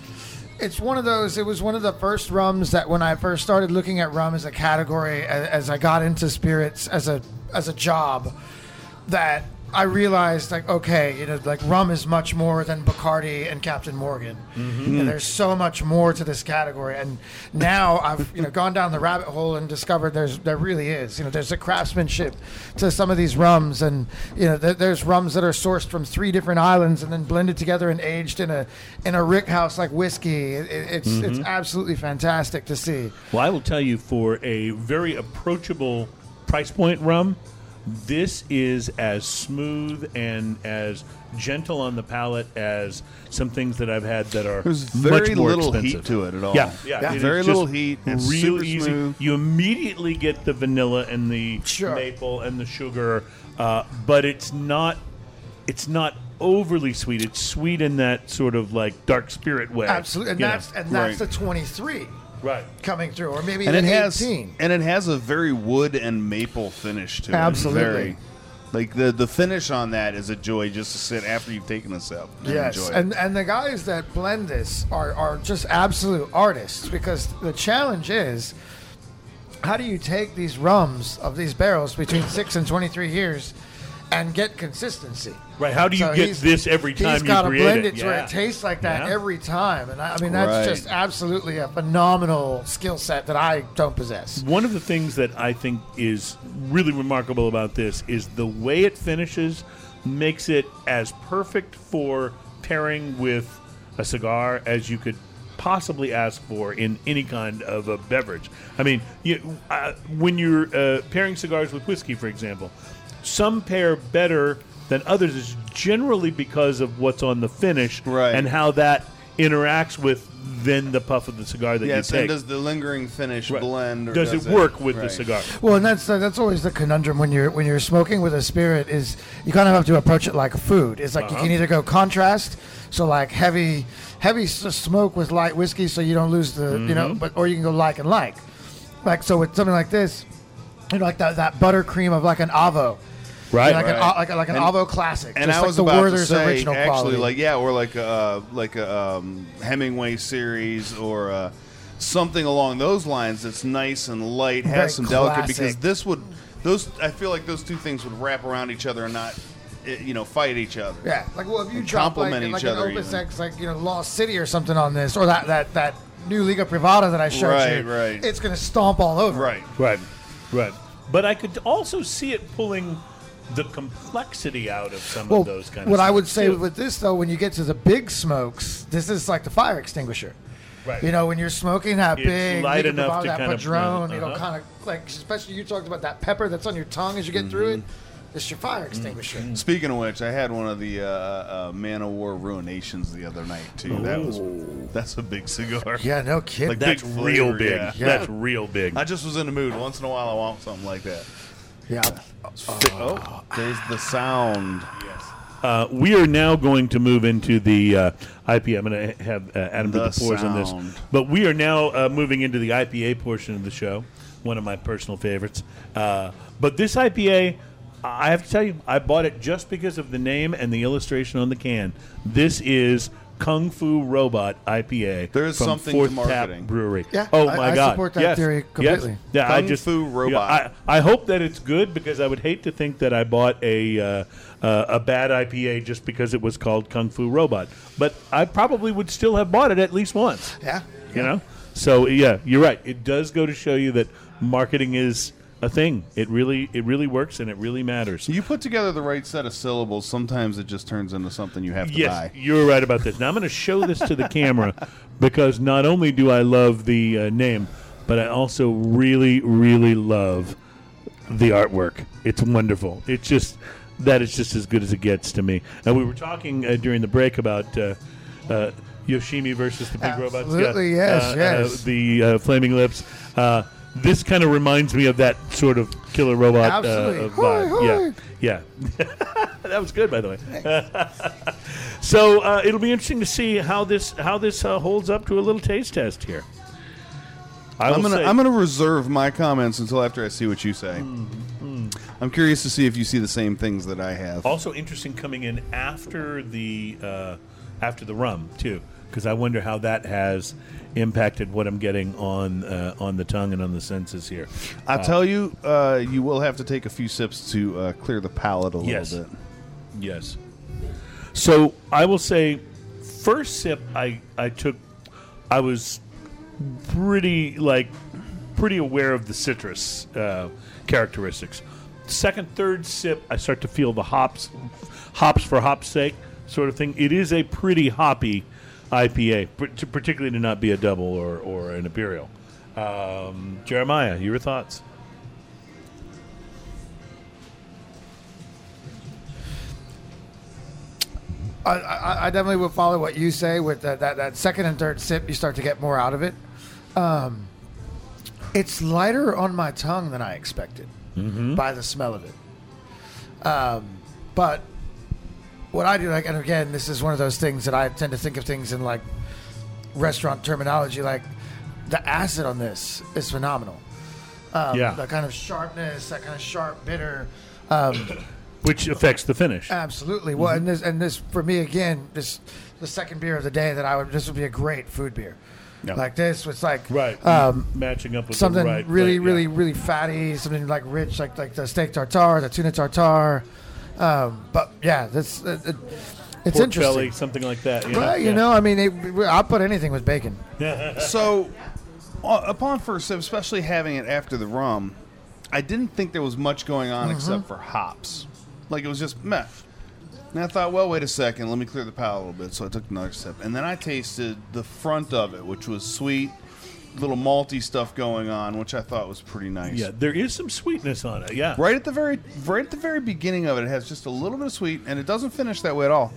it's one of those. It was one of the first rums that when I first started looking at rum as a category, as, as I got into spirits as a as a job, that I realized like okay, you know, like rum is much more than Bacardi and Captain Morgan. Mm-hmm. And there's so much more to this category. And now I've you know gone down the rabbit hole and discovered there's there really is. You know, there's a craftsmanship to some of these rums, and you know, there, there's rums that are sourced from three different islands and then blended together and aged in a in a rick house like whiskey. It, it- it's mm-hmm. it's absolutely fantastic to see. Well, I will tell you for a very approachable price point rum, this is as smooth and as gentle on the palate as some things that I've had that are There's very much more little expensive. heat to it at all. Yeah, yeah, Yeah. it is Very just little heat. It's real super easy. smooth. You immediately get the vanilla and the Sure. maple and the sugar, uh, but it's not. It's not overly sweet. It's sweet in that sort of like dark spirit way. Absolutely, and you know. that's and that's Right. the 23 right. coming through, or maybe and the it has 18. and it has a very wood and maple finish to it. Absolutely. Very, like the the finish on that is a joy just to sit after you've taken a sip. and Yes, enjoy it. and and the guys that blend this are are just absolute artists because the challenge is how do you take these rums of these barrels between six and twenty three years and get consistency? Right. How do you So get this every time He's you got to create blend it? it, to where it tastes like that Yeah. every time, and I, I mean that's Right. just absolutely a phenomenal skill set that I don't possess. One of the things that I think is really remarkable about this is the way it finishes makes it as perfect for pairing with a cigar as you could possibly ask for in any kind of a beverage. I mean, you, uh, when you're uh, pairing cigars with whiskey, for example, some pair better than others is generally because of what's on the finish Right. and how that interacts with then the puff of the cigar that Yes, you take. and does the lingering finish Right. blend? Or does, it work with the cigar? Well, and that's that's always the conundrum when you're when you're smoking with a spirit is you kind of have to approach it like food. It's like you Uh-huh. can either go contrast, so like heavy heavy smoke with light whiskey, so you don't lose the you Mm-hmm. know, but or you can go like and like, like so with something like this, you know, like that that buttercream of like an avo. Right. like an like, like an And- avo classic, And just I like was the about to say, original actually, quality. like yeah, or like a uh, like a um, Hemingway series or uh, something along those lines. That's nice and light, Very has some delicate. Because this would those I feel like those two things would wrap around each other and not eh, you know fight each other. Yeah, like well, if you And drop like, complement like each an other Opus even. X, like you know, Lost City or something on this, or that that that new Liga Privada that I showed Right, you, right. it's gonna stomp all over. Right. Right, right. But I could also see it pulling the complexity out of some Well, of those kind of. what I would say too. with this though, when you get to the big smokes, this is like the fire extinguisher. Right. You know, when you're smoking that It's big light Liga enough to that kind of- Padron, you know, uh-huh. kind of like especially you talked about that pepper that's on your tongue as you get through it. Mm-hmm. It's your fire extinguisher. Speaking of which, I had one of the uh, uh, Man of War Ruinations the other night too. That was that's a big cigar. Yeah, no kidding. Like that's big real flavor, big. yeah. That's real big. I just was in the mood. Once in a while, I want something like that. Yeah. Oh, there's the sound. Uh, we are now going to move into the uh, IPA. I'm going to have uh, Adam do The the pours on this. But we are now uh, moving into the IPA portion of the show, one of my personal favorites. Uh, but this IPA, I have to tell you, I bought it just because of the name and the illustration on the can. This is Kung Fu Robot IPA. There's from something to marketing. Tap Brewery. Yeah, oh I- my I God! support that Yes, theory yes. completely. Yeah, I Kung just Fu yeah, Robot. I, I hope that it's good because I would hate to think that I bought a uh, uh, a bad IPA just because it was called Kung Fu Robot. But I probably would still have bought it at least once. Yeah. You know. So yeah, you're right. It does go to show you that marketing is a thing. It really it really works and it really matters. You put together the right set of syllables. Sometimes it just turns into something you have to Yes, buy. you're right about this. Now I'm going to show this to the camera because not only do I love the uh, name, but I also really, really love the artwork. It's wonderful. It's just that is just as good as it gets to me. And we were talking uh, during the break about. Uh, uh, Yoshimi versus the big robots. Absolutely, yes, uh, yes. Uh, the uh, flaming lips. This kind of reminds me of that sort of killer robot uh, Absolutely. uh, vibe. Hoi, hoi. Yeah, yeah. that was good, by the way. So uh, it'll be interesting to see how this how this uh, holds up to a little taste test here. I I'm gonna say- I'm gonna reserve my comments until after I see what you say. I'm curious to see if you see the same things that I have. also interesting coming in after the uh, after the rum too, because I wonder how that has impacted what I'm getting on uh, on the tongue and on the senses here. I'll tell you, uh, you will have to take a few sips to uh, clear the palate a little Yes. bit. Yes. So I will say, first sip I I took, I was pretty like pretty aware of the citrus uh, characteristics. Second, third sip, I start to feel the hops, hops for hops' sake sort of thing. It is a pretty hoppy IPA, particularly to not be a double or, or an imperial. Um, Jeremiah, your thoughts? I, I, I definitely would follow what you say with that, that, that second and third sip. You start to get more out of it. Um, it's lighter on my tongue than I expected by the smell of it. Um, but what I do, like, and again, this is one of those things that I tend to think of things in like restaurant terminology. Like the acid on this is phenomenal. Um, Yeah. that kind of sharpness, that kind of sharp, bitter. Um, Which affects the finish. Absolutely. Well, and this and this for me again, this the second beer of the day that I would this would be a great food beer. Yeah. like this. It's like Right. um, Matching up with something right, really, right, really, yeah. really fatty, something like rich, like like the steak tartare, the tuna tartare. Um, but yeah, that's it, it, it's Pork interesting. belly, something like that. You know? Well, you Yeah. know, I mean, it, I'll put anything with bacon. So, uh, upon first sip, especially having it after the rum, I didn't think there was much going on except for hops. Like it was just meh. And I thought, well, wait a second, let me clear the palate a little bit. So I took another sip, and then I tasted the front of it, which was sweet, little malty stuff going on, which I thought was pretty nice. Yeah, there is some sweetness on it. Yeah. Right at the very, right at the very beginning of it, it has just a little bit of sweet, and it doesn't finish that way at all.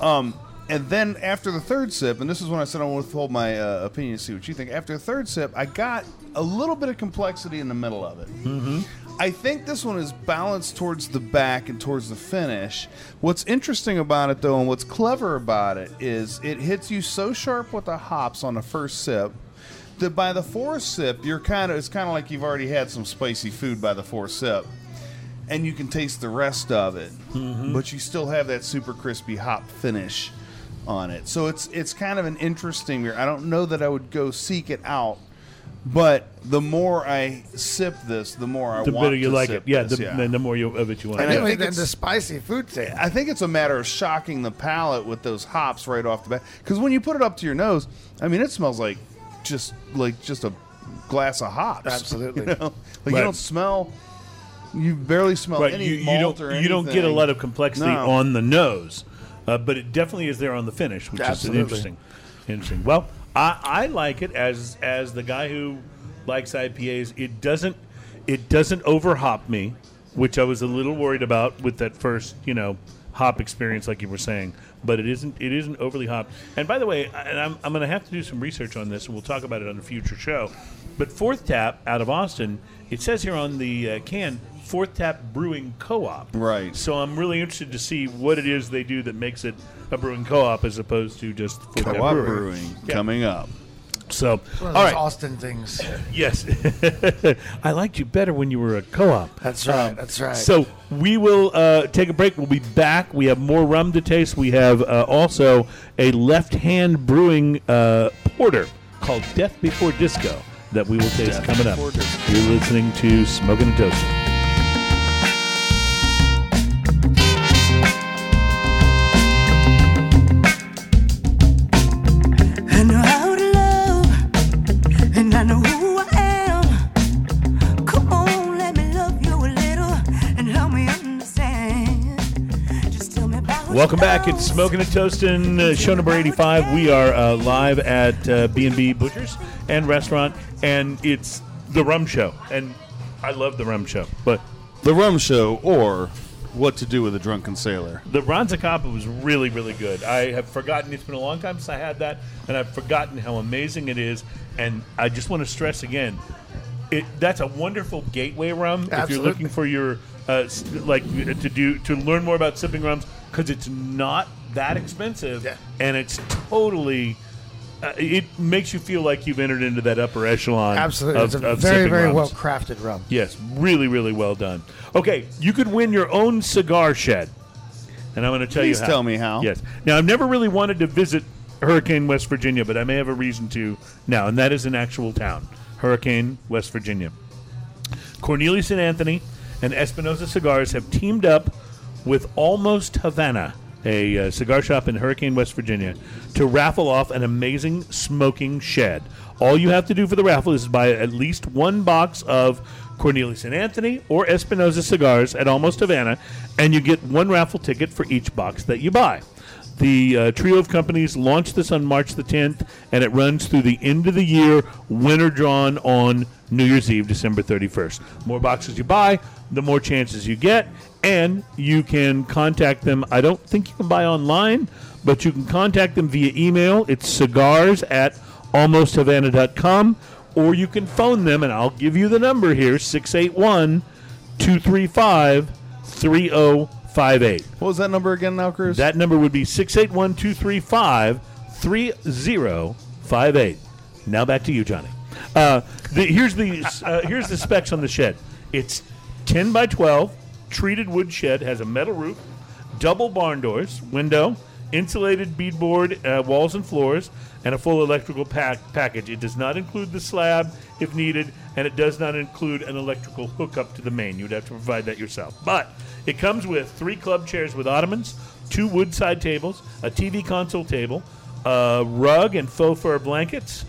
Um, and then after the third sip, and this is when I said I want to withhold my uh, opinion to see what you think. After the third sip, I got a little bit of complexity in the middle of it. Mm-hmm. I think this one is balanced towards the back and towards the finish. What's interesting about it, though, and what's clever about it, is it hits you so sharp with the hops on the first sip that by the fourth sip, you're kind of it's kind of like you've already had some spicy food by the fourth sip and you can taste the rest of it, mm-hmm. but you still have that super crispy hop finish on it. So it's it's kind of an interesting beer. I don't know that I would go seek it out, but the more I sip this, the more I want to. The want better you to like sip it. Yeah, this, the, then the more you, of it you want. And to I think Anyway, then the spicy food thing. I think it's a matter of shocking the palate with those hops right off the bat. Because when you put it up to your nose, I mean, it smells like just like just a glass of hops. Absolutely. You know? Like Right. you don't smell. You barely smell Right, any you, you malt don't or you don't get a lot of complexity No. on the nose, uh, but it definitely is there on the finish, which Absolutely. is interesting. Interesting. Well, I, I like it as as the guy who likes IPAs. It doesn't it doesn't overhop me, which I was a little worried about with that first you know hop experience, like you were saying. But it isn't it isn't overly hopped. And by the way, I- and I'm I'm going to have to do some research on this, and we'll talk about it on a future show. But Fourth Tap out of Austin, it says here on the uh, can. Fourth Tap Brewing Co-op. Right. So I'm really interested to see what it is they do that makes it a brewing co-op as opposed to just Fourth Co-op Brewing. brewing Yeah. coming up. So, One of those right, Austin things. yes, I liked you better when you were a co-op. That's right. That's right. So we will uh, take a break. We'll be back. We have more rum to taste. We have uh, also a left-hand brewing uh, porter called Death Before Disco that we will taste Death coming up. Before Disco. You're listening to Smoking and Toasting. Welcome back. It's Smoking and Toasting, uh, show number 85. We are uh, live at uh, B&B Butchers and Restaurant, and it's the Rum Show. And I love the Rum Show. But The Rum Show, or What to Do with a Drunken Sailor. the Ron Zacapa was really, really good. I have forgotten, it's been a long time since I had that, and I've forgotten how amazing it is. And I just want to stress again, it that's a wonderful gateway rum if you're Absolutely. looking for your uh, s- like to do to learn more about sipping rums because it's not that expensive Yeah. and it's totally uh, it makes you feel like you've entered into that upper echelon Absolutely. of, it's a of very, very well crafted rum. Yes, really, really well done. Okay, you could win your own cigar shed, and I'm going to tell Please you how. Please tell me how. Yes. Now, I've never really wanted to visit Hurricane, West Virginia, but I may have a reason to now, and that is an actual town, Hurricane, West Virginia. Cornelius and Anthony and Espinosa Cigars have teamed up with Almost Havana, a uh, cigar shop in Hurricane, West Virginia, to raffle off an amazing smoking shed. All you have to do for the raffle is buy at least one box of Cornelius and Anthony or Espinosa cigars at Almost Havana, and you get one raffle ticket for each box that you buy. The uh, trio of companies launched this on March the 10th, and it runs through the end of the year. Winner drawn on New Year's Eve, December 31st. More boxes you buy, the more chances you get, and you can contact them. I don't think you can buy online, but you can contact them via email. It's cigars at almosthavana.com, or you can phone them, and I'll give you the number here 681 235 3058. What was that number again now, Chris? That number would be 681 235 3058. Now back to you, Johnny. Uh, the, here's, the, uh, here's the specs on the shed it's 10 by 12, treated wood shed, has a metal roof, double barn doors, window, insulated beadboard uh, walls and floors, and a full electrical pack- package. It does not include the slab if needed, and it does not include an electrical hookup to the main. You'd have to provide that yourself. But it comes with three club chairs with ottomans, two wood side tables, a TV console table, a rug and faux fur blankets,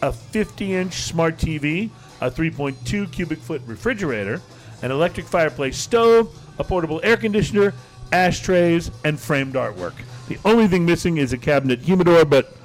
a 50 inch smart TV, a 3.2 cubic foot refrigerator, an electric fireplace stove, a portable air conditioner, ashtrays, and framed artwork. The only thing missing is a cabinet humidor, but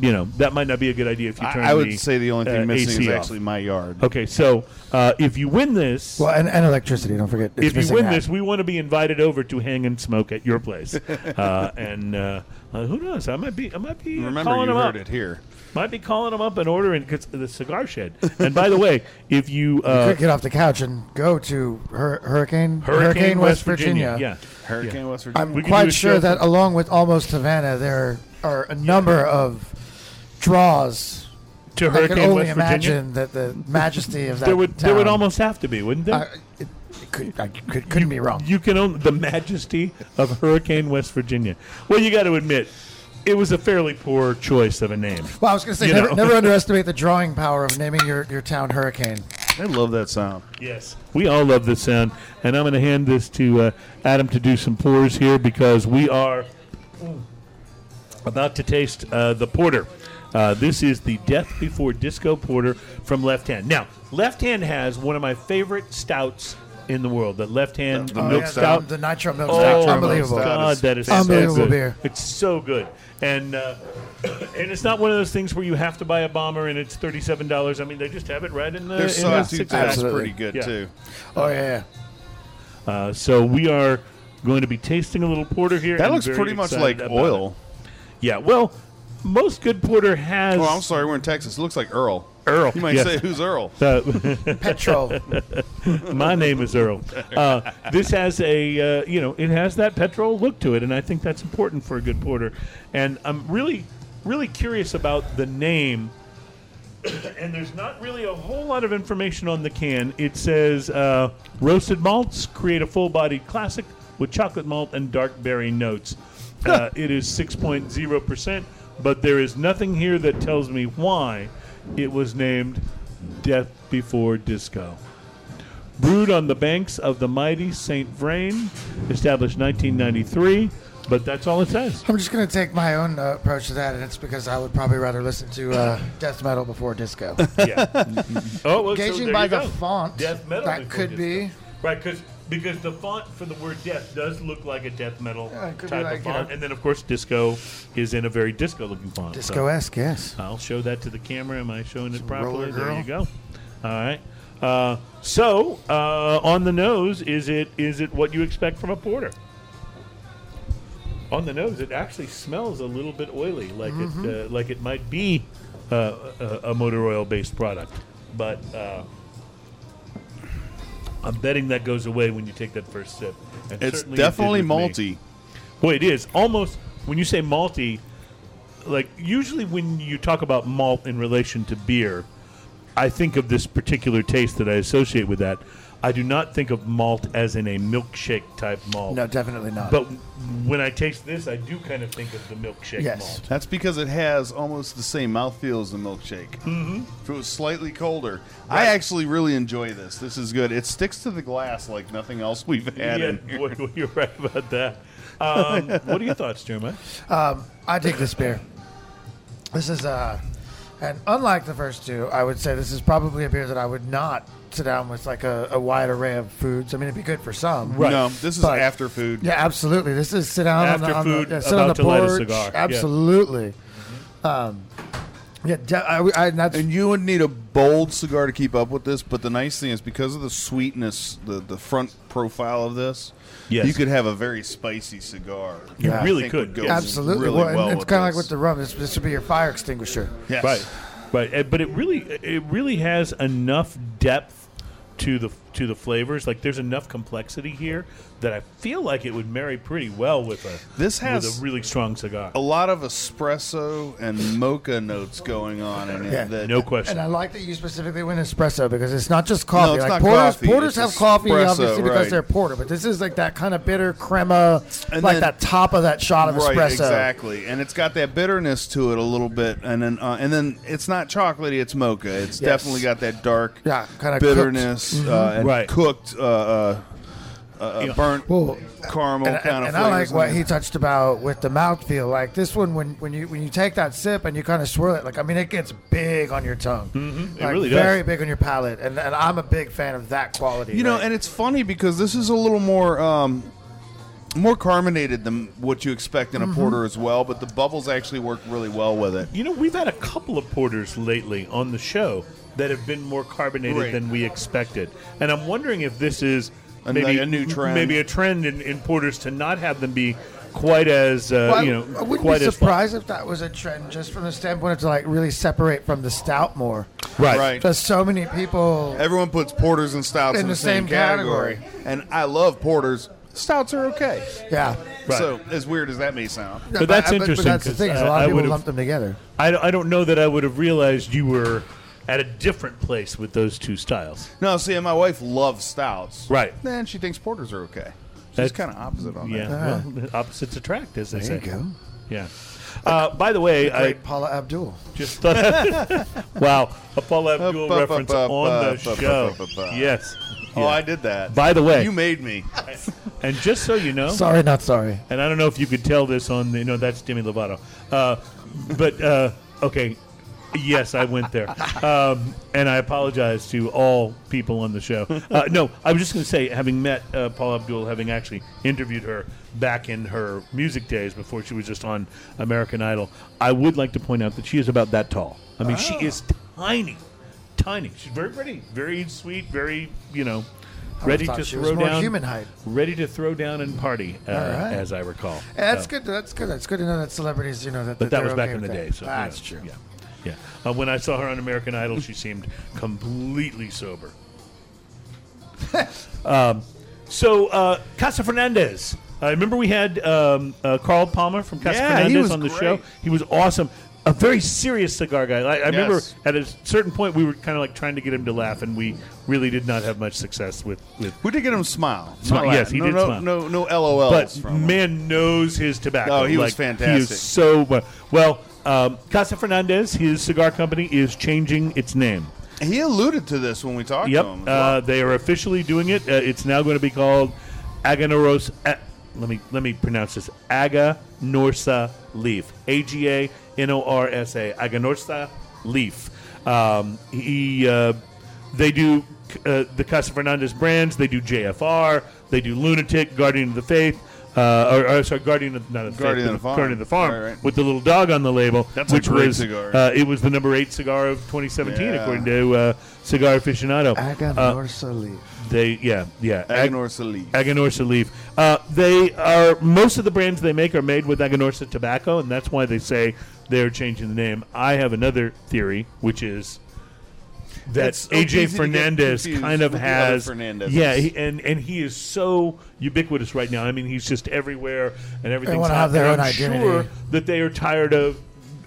you know that might not be a good idea if you turn I, I would the, say the only thing uh, missing AC is off. actually my yard. Okay, so uh, if you win this, Well, and, and electricity. Don't forget. If you win that. this, we want to be invited over to hang and smoke at your place. uh, and uh, uh, who knows? I might be. I might be Remember, calling you them heard up. it here. Might be calling them up and ordering 'cause the cigar shed. And by the way, if you uh, Quick, get off the couch and go to Hur- Hurricane Hurricane, West Virginia, yeah, Hurricane West Virginia. I'm We can do a quite sure that for- along with Almost Havana, there are a number of draws. to I can Hurricane only West Virginia, imagine that the majesty of that there would there would almost have to be, wouldn't there? I, it, it could, I could, couldn't be wrong. you can own the majesty of Hurricane West Virginia. Well, you got to admit, it was a fairly poor choice of a name. Well, I was going to say, You never, know. never underestimate the drawing power of naming your, your town Hurricane. I love that sound. Yes, we all love this sound, and I'm going to hand this to uh, Adam to do some pours here because we are about to taste uh, the porter. Uh, this is the Death Before Disco Porter from Left Hand. Now, Left Hand has one of my favorite stouts in the world. The Left Hand The Oh, milk yeah, stout? The, the nitro milk Oh, stout. Unbelievable. God, that is Unbelievable so good. beer. It's so good, and uh, and it's not one of those things where you have to buy a bomber and it's thirty seven dollars. I mean, they just have it right in the. Their the sawtooth that's pretty good Yeah. too. Oh, yeah, yeah. Uh, so we are going to be tasting a little porter here. That looks pretty much like oil. it. Yeah, well, most good porter has Oh, I'm sorry, we're in Texas. It looks like Earl. Earl. You might yes. say, "Who's Earl?" Uh, Petrol. my name is Earl. Uh, this has a uh, you know it has that petrol look to it, and I think that's important for a good porter. And I'm really really curious about the name. And there's not really a whole lot of information on the can. It says uh, roasted malts create a full-bodied classic with chocolate malt and dark berry notes. Uh, it is 6.0 percent, but there is nothing here that tells me why it was named Death Before Disco. Brewed on the banks of the mighty St. Vrain, established 1993, but that's all it says. I'm just going to take my own uh, approach to that, and it's because I would probably rather listen to uh, death metal before disco. Yeah. oh, well, so Gauging there by you the go. font, Death metal that before could disco. be. Right, because because the font for the word death does look like a death metal Yeah, it could be type like, of you font, know- and then of course disco is in a very disco-looking font. so- Disco esque, yes. I'll show that to the camera. Am I showing it properly? roller There girl. you go. All right. Uh, so uh, on the nose, is it is it what you expect from a porter? On the nose, it actually smells a little bit oily, like Mm-hmm. it uh, like it might be uh, a, a motor oil based product, but. Uh, I'm betting that goes away when you take that first sip. And It's certainly it definitely me. malty. Boy, it is almost when you say malty. Like usually when you talk about malt in relation to beer, I think of this particular taste that I associate with that. I do not think of malt as in a milkshake type malt. No, definitely not. But when I taste this, I do kind of think of the milkshake Yes. malt. That's because it has almost the same mouthfeel as the milkshake. Mm-hmm. If it was slightly colder, I actually really enjoy this. This is good. It sticks to the glass like nothing else we've had Yeah, in here. boy, boy, you're right about that. Um, what are your thoughts, Jeremiah? Um, I take this beer. This is uh, and unlike the first two, I would say this is probably a beer that I would not sit down with like a, a wide array of foods. I mean, it'd be good for some. Right. No, this is But- after food. Yeah, absolutely. This is sit down After on the, on food, the, yeah, sit on about the to light a porch. cigar. Yeah. Absolutely. Um, yeah, de- I, I, that's And you would need a bold cigar to keep up with this, but the nice thing is because of the sweetness, the, the front profile of this, Yes. you could have a very spicy cigar. You that I really could, go absolutely. really well, well it's kind of like with the rum. This, this would be your fire extinguisher. Yes. Right, right. Uh, But it really, it really has enough depth to the to the flavors. Like there's enough complexity here that I feel like it would marry pretty well with a This has- with a really strong cigar. A lot of espresso and mocha notes going on in it. Yeah. that- No question. And I like that you specifically went espresso because it's not just coffee. it's like not porters, coffee, porters it's have coffee espresso, obviously because right. they're porter, but this is like that kind of bitter crema, And like then- that top of that shot of Right, espresso. exactly, and it's got that bitterness to it a little bit, and then uh, and then it's not chocolatey; it's mocha. It's Yes. definitely got that dark, Yeah, kinda bitterness cooked. uh, and Right. cooked, uh, uh, uh, burnt Well, caramel and, kind and, of. and I like what there. he touched about with the mouthfeel. Like this one, when, when you when you take that sip and you kind of swirl it, like I mean, it gets big on your tongue. Mm-hmm. It really does. very big on your palate, and, and I'm a big fan of that quality. You know, right? and it's funny because this is a little more um, more carbonated than what you expect in a Mm-hmm. porter as well, but the bubbles actually work really well with it. You know, we've had a couple of porters lately on the show that have been more carbonated Right. than we expected, and I'm wondering if this is A- maybe a new trend. maybe a trend in, in porters to not have them be quite as uh, Well, I- you I know wouldn't quite be as surprised if that was a trend, just from the standpoint to like really separate from the stout more. right. Right. Because so many people, Everyone puts porters and stouts in, In the, the same category. and I love porters. Stouts are okay. yeah. Right. So as weird as that may sound, But that's But, interesting, that's the 'cause thing. Is a I- lot I of people would've- lump them together. I, I don't know that I would have realized you were at a different place with those two styles. no. See, my wife loves stouts. Right. And she thinks porters are okay. She's kind of opposite on Yeah, that. well, opposites attract, as they There say. you go. Yeah. Uh, by the way, I Great Paula Abdul. just thought, wow, a Paula Abdul Ba- ba- reference ba- on the ba- ba- show. Yes. Oh, I did that. By the way, you made me. and just so you know, Sorry, not sorry. and I don't know if you could tell this on the, no, that's Demi Lovato. Uh, but, uh, okay, yes, I went there. Um, and I apologize to all people on the show. Uh, no, I was just going to say, having met uh, Paula Abdul, having actually interviewed her back in her music days before she was just on American Idol, I would like to point out that she is about that tall. I mean, she is tiny, tiny. She's very pretty, very sweet, very, you know. Ready to throw down, human height. ready to throw down and party, uh, right. as I recall. And that's So- good. That's good. That's good to know that celebrities, you know, that. but that was back in the with day. that. So you that's know, true. Yeah, yeah. Uh, when I saw her on American Idol, she seemed completely sober. um, so uh, Casa Fernandez. I remember we had um, uh, Carl Palmer from Casa Yeah, he Fernandez was on the great. show. He was awesome. A very serious cigar guy. I, I remember at a certain point we were kind of like trying to get him to laugh, and we really did not have much success with with We did get him to smile. Smile, No, yes, he no, did no, smile. No, no, no LOLs but from him. man knows his tobacco. Oh, he was Like, He fantastic. is so well. Um, Casa Fernandez, his cigar company, is changing its name. He alluded to this when we talked Yep, to him. uh, they are officially doing it. Uh, it's now going to be called Aganorsa. Uh, let me let me pronounce this. Aganorsa Leaf. A G A N O R S A. Aganorsa Leaf. Um, he. Uh, they do uh, the Casa Fernandez brands. They do JFR. They do Lunatic, Guardian of the Faith. Uh, or, or sorry, Guardian of not the Guardian Faith, of the Farm. Guardian of the Farm, Right, right. with the little dog on the label. That's a which great was, cigar. Uh, it was the number eight cigar of 2017, Yeah. according to uh, Cigar Aficionado. Aga Uh, Norsa Leaf. they yeah yeah Ag- Aganorsa Leaf. Aganorsa leaf. Uh, they are most of the brands they make are made with Aganorsa tobacco, and that's why they say they're changing the name. I have another theory, which is that It's so AJ to Fernandez kind of with the other has Fernandezes. yeah, he, and and he is so ubiquitous right now. I mean, he's just everywhere, and everything's wanna have their own I'm identity. Sure that they are tired of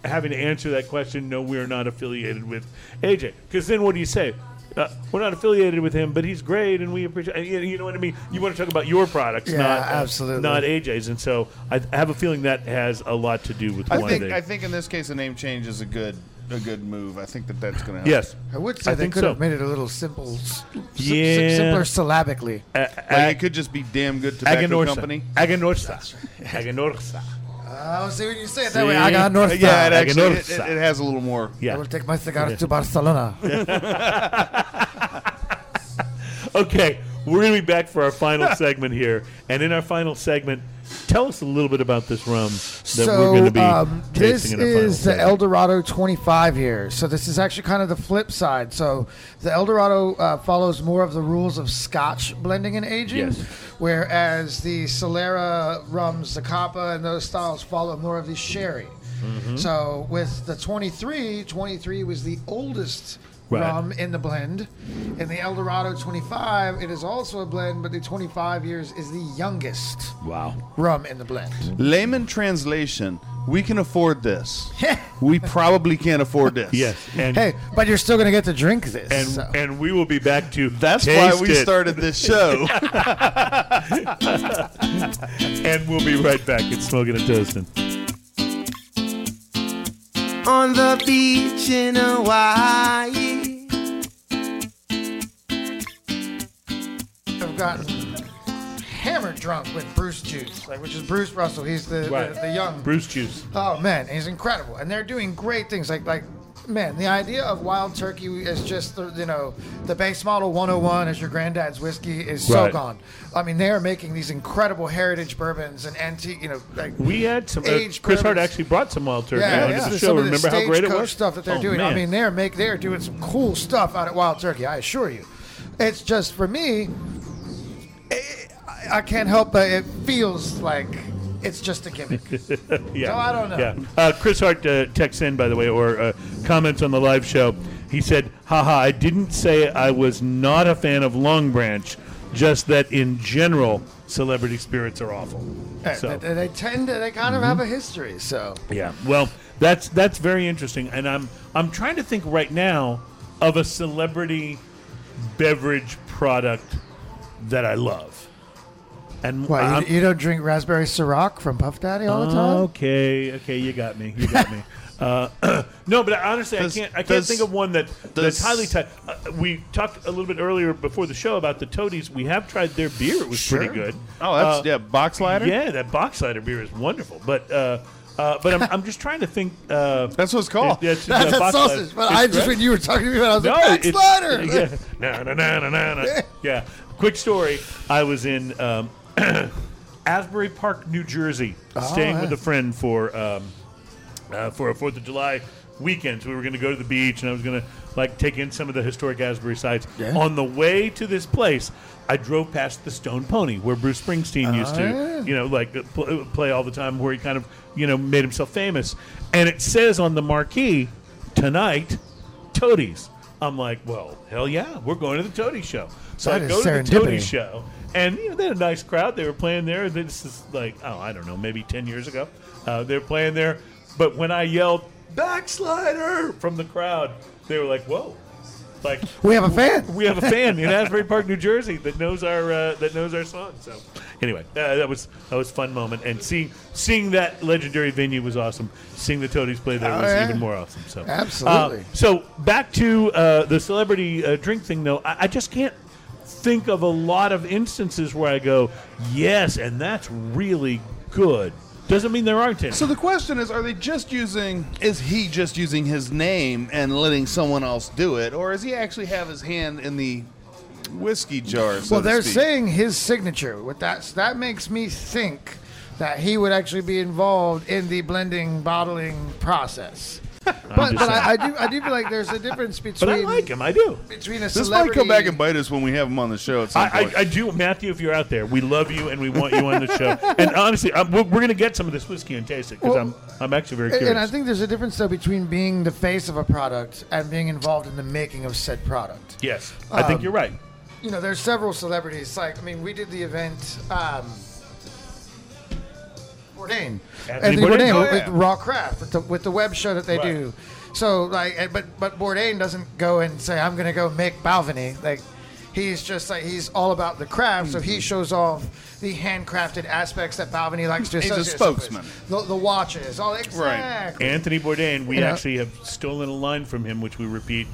having to answer that question. No, we are not affiliated with AJ. Because then what do you say? Uh, we're not affiliated with him, but he's great, and we appreciate. You you know what I mean? You want to talk about your products, Yeah, not absolutely. not AJ's, and so I I have a feeling that has a lot to do with I why think they. I think in this case a name change is a good a good move. I think that that's going to help. yes, I would say I they think could so. have made it a little simple, s- s- Yeah. simpler syllabically. A- Like a- it could just be damn good tobacco Aganorsa. company. Aganorsa. Aganorsa. Oh, see when you say it that See? way, I got North. Yeah, it actually it, Aganorsa. it, it has a little more. Yeah, I Yeah. will take my cigars to Barcelona. Okay, we're going to be back for our final segment here, and in our final segment, tell us a little bit about this rum that so we're going to be um, this tasting in our final is the. El Dorado 25 here. So this is actually kind of the flip side. So the El Dorado uh, follows more of the rules of Scotch blending and aging, Yes. whereas the Solera rums, the Capa, and those styles follow more of the sherry. Mm-hmm. So with the 23, 23 was the oldest Right. rum in the blend. In the El Dorado 25, it is also a blend, but the 25 years is the youngest Wow. rum in the blend. Layman translation: We can afford this. we probably can't afford this. Yes, and hey, but you're still going to get to drink this. and so. and we will be back to That's taste why we it, started this show. and we'll be right back. It's smoking and toasting. On the beach in Hawaii. I've gotten hammered drunk with Bruce Juice, like which is Bruce Russell. He's the, Right. the, the young Bruce Juice. Oh man, he's incredible, and they're doing great things. Like like man, the idea of wild turkey is just the you know the base model 101 as your granddad's whiskey is so Right. gone. I mean, they are making these incredible heritage bourbons and antique, you know, like We had some. Uh, Chris Hart actually brought some wild turkey yeah, yeah. the Some show. of the Remember how great it was? Stuff that they're Oh, doing. I man. mean, they're make they're doing some cool stuff out at Wild Turkey. I assure you. It's just for me. I- I can't help but it feels like it's just a gimmick. yeah. No, I don't know. Yeah. Uh, Chris Hart uh, texts in, by the way, or uh, comments on the live show. He said, haha, I didn't say I was not a fan of Longbranch, just that in general, celebrity spirits are awful. So, they, they tend to they kind of have a history. So yeah. Well, that's that's very interesting, and I'm I'm trying to think right now of a celebrity beverage product that I love. And Why I'm- you, you don't drink raspberry Ciroc from Puff Daddy all the time? Okay, okay, you got me. You got me. Uh, no, but honestly, Does- I can't. I can't does- think of one that that's highly tight. Uh, we talked a little bit earlier before the show about the Toadies. We have tried their beer. It was pretty good. Oh, that's Uh, yeah, box lighter. Yeah, that box cider beer is wonderful. But uh, uh, but I'm, I'm just trying to think. Uh, That's what it's called. yeah, it's- That's yeah, that box sausage. cider. But It's I just correct. when you were talking to me about, it, I was No, like, it's backslider. Yeah. Na, na, na, na, na, na. yeah. Quick story. I was in um, Asbury Park, New Jersey, staying yeah. with a friend for um, uh, for a Fourth of July weekend. So we were going to go to the beach, and I was going to like take in some of the historic Asbury sites. Yeah. On the way to this place, I drove past the Stone Pony, where Bruce Springsteen used to, yeah. you know, like uh, pl- play all the time, where he kind of, you know, made himself famous. And it says on the marquee tonight, Toadies. I'm like, well, hell yeah, we're going to the Toadies show. So That I go to the. Toadies show, and you know they had a nice crowd. They were playing there. This is like, oh, I don't know, maybe ten years ago. Uh, they were playing there, but when I yelled backslider from the crowd, they were like, whoa, like We have a fan. we have a fan in Asbury Park, New Jersey, that knows our uh, that knows our song. So, anyway, uh, that was that was a fun moment, and seeing seeing that legendary venue was awesome. Seeing the Toadies play there Oh, was yeah. even more awesome. So, Absolutely. Uh, so back to uh, the celebrity uh, drink thing, though. I, I just can't think of a lot of instances where I go, yes, and that's really good. Doesn't mean there aren't any. So the question is: Are they just using? Is he just using his name and letting someone else do it, or does he actually have his hand in the whiskey jar? So well, they're speak? saying his signature. With that, that makes me think that he would actually be involved in the blending bottling process. But, but I, I do I do feel like there's a difference between but I like him. I do. between a This might celebrity. come back and bite us when we have him on the show at some I, point. I, I do, Matthew. If you're out there, we love you and we want you on the show. And honestly, I'm, we're, we're going to get some of this whiskey and taste it because Well, I'm I'm actually very curious. And I think there's a difference though between being the face of a product and being involved in the making of said product. yes, I think Um, you're right. You know, there's several celebrities. Like, I mean, we did the event. Um, Bourdain, Anthony Anthony Bourdain? Bourdain, Oh, with, yeah. with Raw Craft, with the, with the web show that they Right. do. So, like, eh, but but Bourdain doesn't go and say, "I'm going to go make Balvenie." Like, he's just like he's all about the craft. So he shows off the handcrafted aspects that Balvenie likes to. He's a associate himself with. spokesman. The, the watches, all exactly. Anthony Bourdain, we You know? actually have stolen a line from him, which we repeat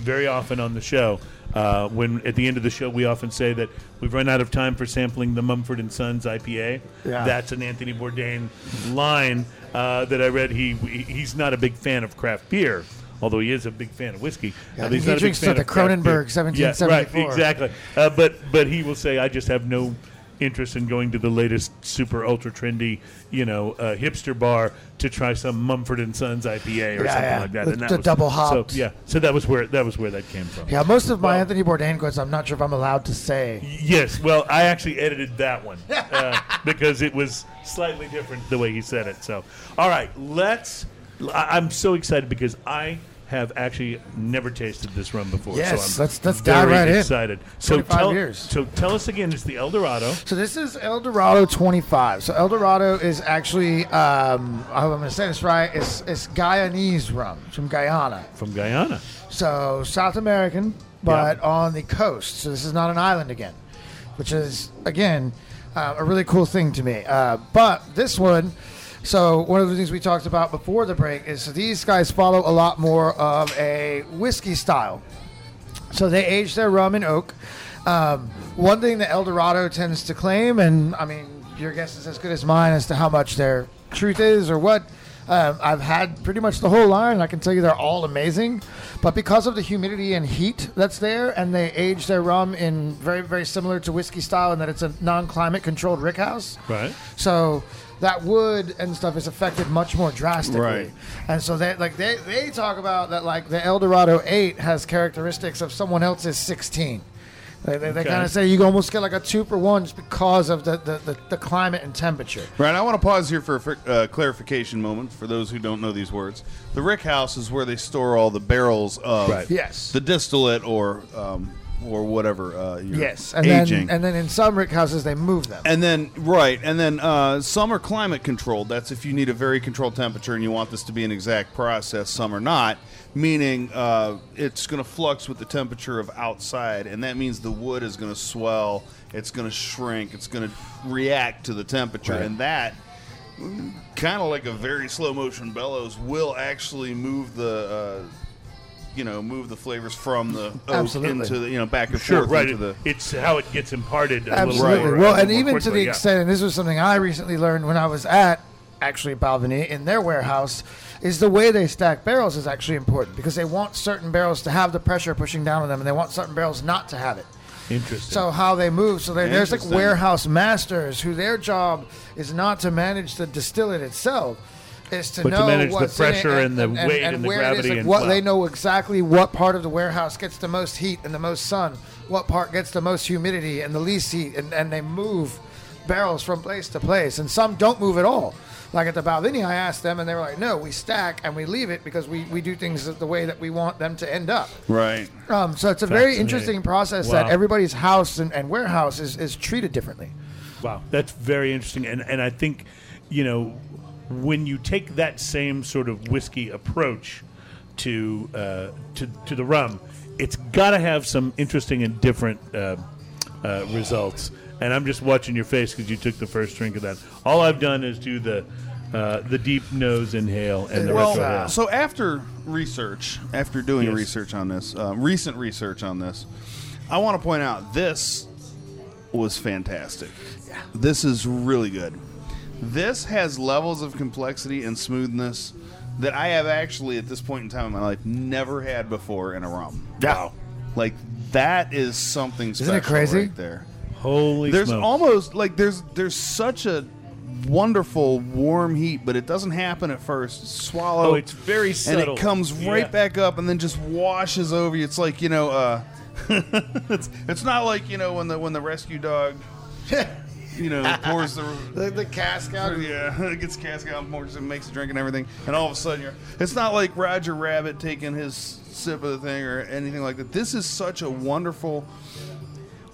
very often on the show. Uh, when at the end of the show, we often say that we've run out of time for sampling the Mumford and Sons IPA. Yeah. That's an Anthony Bourdain line uh, that I read. He he- he's not a big fan of craft beer. Although he is a big fan of whiskey, Yeah, uh, he he's not a big drinks fan the beer. Kronenbourg Yeah, right, exactly. Uh, but but he will say, I just have no interest in going to the latest super ultra trendy, you know, uh, hipster bar to try some Mumford and Sons IPA or Yeah, something yeah. like that. The- and that the was, double hopped. So yeah, so that was where that was where that came from. Yeah, most of my Well- Anthony Bourdain quotes, I'm not sure if I'm allowed to say. Yes, well, I actually edited that one uh, because it was slightly different the way he said it. So, all right, let's. I'm so excited because I have actually never tasted this rum before. Yes, so I'm let's- let's dive very right in. excited. So 25 tell, years. so tell us again, it's the El Dorado So this is El Dorado 25. So El Dorado is actually, um, I hope I'm going to say this right, it's, it's Guyanese rum it's from Guyana. from Guyana. So South American, but on the coast. So this is not an island again, which is again uh, a really cool thing to me. Uh, but this one, so one of the things we talked about before the break is these guys follow a lot more of a whiskey style. So they age their rum in oak. Um, one thing that El Dorado tends to claim, and I mean, your guess is as good as mine as to how much their truth is or what. Um, I've had pretty much the whole line. and I can tell you they're all amazing, but because of the humidity and heat that's there, and they age their rum in very, very similar to whiskey style, in that it's a non-climate controlled rickhouse. Right. So that wood and stuff is affected much more drastically. Right. And so they like they, they talk about that like the El Dorado 8 has characteristics of someone else's 16. They, they, they Okay. kind of say you almost get like a two for one just because of the, the, the, the climate and temperature. Right, I want to pause here for a uh, clarification moment for those who don't know these words. The rick house is where they store all the barrels of Right. Yes. the distillate or um, or whatever. Uh, you're Yes, and aging. then and then in some rick houses they move them. And then, right, and then uh, some are climate controlled. That's if you need a very controlled temperature and you want this to be an exact process. Some are not, meaning uh, it's going to flux with the temperature of outside, and that means the wood is going to swell, it's going to shrink, it's going to react to the temperature, and that kind of like a very slow motion bellows will actually move the. Uh, you know, move the flavors from the oak Absolutely. into the, you know, back and Sure, forth right. into the. It's how it gets imparted. A Absolutely. Little more, well, uh, and more even to the yeah. extent, and this was something I recently learned when I was at actually Balvenie in their warehouse, is the way they stack barrels is actually important because they want certain barrels to have the pressure pushing down on them, and they want certain barrels not to have it. Interesting. So how they move. So there's like warehouse masters who their job is not to manage the distillate itself. Is to But to know manage the what's in it pressure and the weight and the where it is, gravity like and- what wow. they know exactly what part of the warehouse gets the most heat and the most sun, what part gets the most humidity and the least heat, and, and they move barrels from place to place. And some don't move at all. Like at the Balvenie, I asked them, and they were like, "No, we stack and we leave it because we, we do things the way that we want them to end up." Right. Um, so it's a very interesting process that everybody's house and, and warehouse is, is treated differently. Wow, that's very interesting, and and I think, you know, when you take that same sort of whiskey approach to uh, to to the rum, it's got to have some interesting and different uh, uh, results. And I'm just watching your face because you took the first drink of that. All I've done is do the uh, the deep nose inhale and the well, so after research, after doing Yes. research on this, uh, recent research on this, I want to point out this was fantastic. Yeah. This is really good. This has levels of complexity and smoothness that I have actually, at this point in time in my life, never had before in a rum. Wow. Like that is something special Isn't it crazy? right there. Holy There's smokes. almost like there's there's such a wonderful warm heat, but it doesn't happen at first. Swallow. Oh, it's very subtle. and it comes right Yeah. back up and then just washes over you. It's like you know, uh, it's it's not like you know when the when the rescue dog, you know, pours the. The, the cask out. Yeah, it gets cask out and pours and makes a drink and everything, and all of a sudden you're. It's not like Roger Rabbit taking his sip of the thing or anything like that. This is such a wonderful,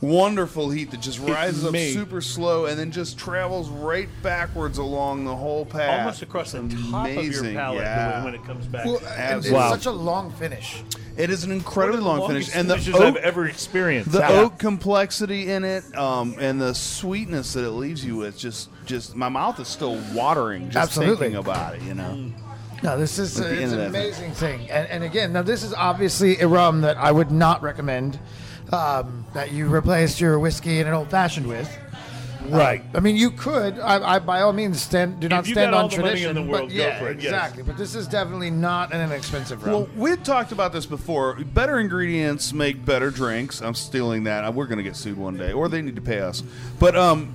wonderful heat that just rises up super slow and then just travels right backwards along the whole path. almost across the top of your Amazing, palate yeah. when it comes back. Well, and it's such a long finish. It is an incredibly One of the long finish, longest and the finishes oak, I've ever experienced. the Yeah. oak complexity in it, um, and the sweetness that it leaves you with, just just my mouth is still watering just Absolutely. thinking about it. You know. No, this is At it's an that thing. amazing thing. And, and again, now this is obviously a rum that I would not recommend um, that you replace your whiskey in an old fashioned with. Right. I mean, you could. I, I by all means stand. Do not you stand got all on the money in tradition. the world, but go yeah, for it, yes. exactly. But this is definitely not an inexpensive rum. Well, we had talked about this before. Better ingredients make better drinks. I'm stealing that. We're going to get sued one day, or they need to pay us. But um,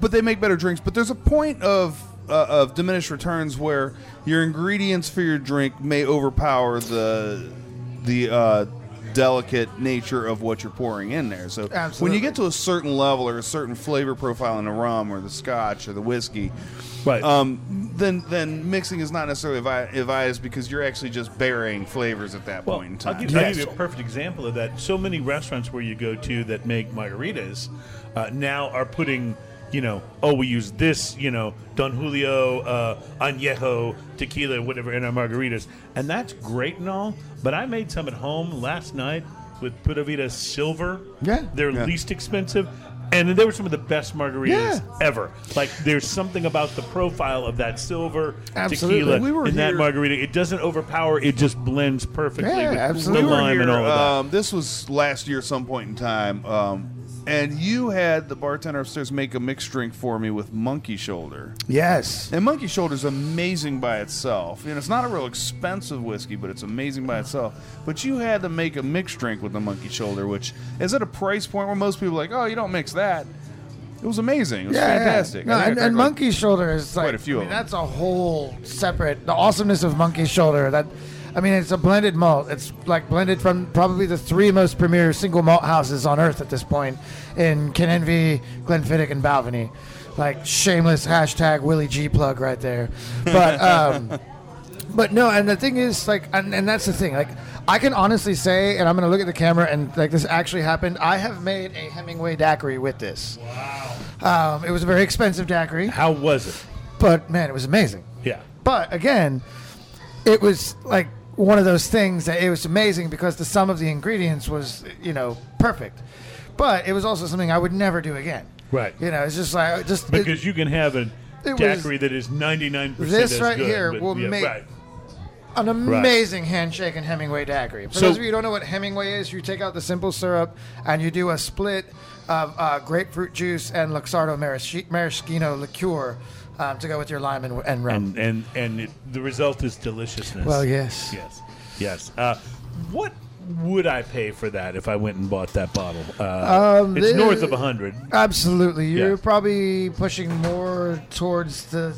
but they make better drinks. But there's a point of uh, of diminished returns where your ingredients for your drink may overpower the the uh, delicate nature of what you're pouring in there. So when you get to a certain level or a certain flavor profile in the rum or the scotch or the whiskey, Right. um, then then mixing is not necessarily advised because you're actually just burying flavors at that Well, point in I'll time. give, I'll give you a perfect example of that. So many restaurants where you go to that make margaritas uh, now are putting, you know, oh, we use this, you know, Don Julio, uh, Añejo, tequila, whatever, in our margaritas. And that's great and all, but I made some at home last night with Pura Vida Silver. Yeah. They're Yeah. least expensive. And they were some of the best margaritas Yeah. ever. Like, there's something about the profile of that silver Absolutely. tequila We were in that margarita. It doesn't overpower. It just blends perfectly Yeah, with absolutely. the we lime here, and all of that. Um, this was last year, some point in time, um, and you had the bartender upstairs make a mixed drink for me with monkey shoulder. Yes. And monkey shoulder is amazing by itself. And it's not a real expensive whiskey, but it's amazing by itself. But you had to make a mixed drink with the monkey shoulder, which is at a price point where most people are like, oh, you don't mix that. It was amazing. It was Yeah, fantastic. No, I and, and like- monkey shoulder is like quite a few I mean, that's a whole separate. The awesomeness of monkey shoulder. That I mean, it's a blended malt. It's like blended from probably the three most premier single malt houses on earth at this point in Kininvie, Glenfiddich, and Balvenie. Like shameless hashtag Willie G plug right there. But um, but no, and the thing is, like, and, and that's the thing. Like, I can honestly say, and I'm going to look at the camera, and like this actually happened. I have made a Hemingway daiquiri with this. Wow. Um, it was a very expensive daiquiri, How was it? but man, it was amazing. Yeah. But again, it was like one of those things that it was amazing because the sum of the ingredients was, you know, perfect. But it was also something I would never do again. Right. You know, it's just like just it- Because you can have a it was- daiquiri that is 99% This right good, here but- will yeah, make- Right. an amazing handshake and Hemingway daiquiri. For So- those of you who don't know what Hemingway is, you take out the simple syrup and you do a split of uh, grapefruit juice and Luxardo marasch- maraschino liqueur um, to go with your lime and, and rum. And and and it, the result is deliciousness. well, yes. Yes. Yes. Uh, what would I pay for that if I went and bought that bottle? Uh, Um, it's the- north of a 100. Absolutely. You're Yeah. probably pushing more towards the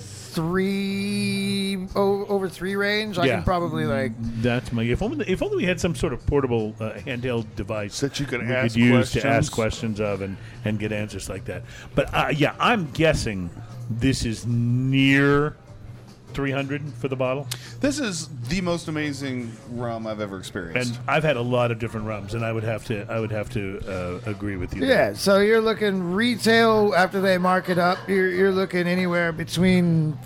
three o- over three range. I Yeah. can probably like That's my. If only, if only we had some sort of portable uh, handheld device That you could we ask could use to questions. ask questions of and, and get answers like that. But uh, yeah, I'm guessing this is near 300 for the bottle. This is the most amazing rum I've ever experienced. And I've had a lot of different rums, and I would have to I would have to uh, agree with you. Yeah, so you're looking retail after they mark it up. You're, you're looking anywhere between.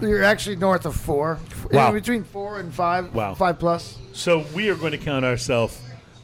You're actually north of four. Wow. Between four and five. Wow. Five plus. So we are going to count ourselves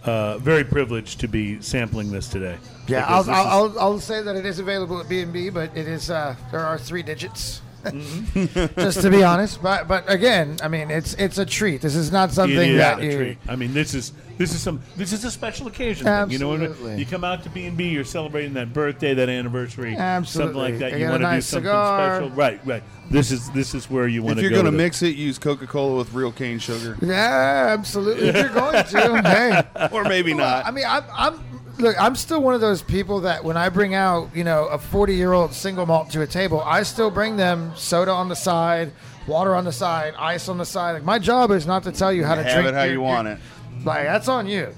uh, very privileged to be sampling this today. Yeah, I'll, this I'll, I'll, I'll say that it is available at B and B, but it is uh, there are three digits. Mm-hmm. Just to be honest, but but again, I mean, it's it's a treat. This is not something It is that a you. treat. I mean, this is this is some this is a special occasion. Thing, you know what I mean? Absolutely. You come out to B and B, you're celebrating that birthday, that anniversary, something Absolutely. like that. You You get a want to do nice something cigar. special, right? Right. This is this is where you want to go if to you're go. going to with it. mix it, use Coca Cola with real cane sugar. Yeah, absolutely. If you're going to, hey. Or maybe not. I mean, I'm, I'm look. I'm still one of those people that when I bring out, you know, a 40 year old single malt to a table, I still bring them soda on the side, water on the side, ice on the side. Like my job is not to tell you how to Have drink it how your- you your- want it. Like that's on you.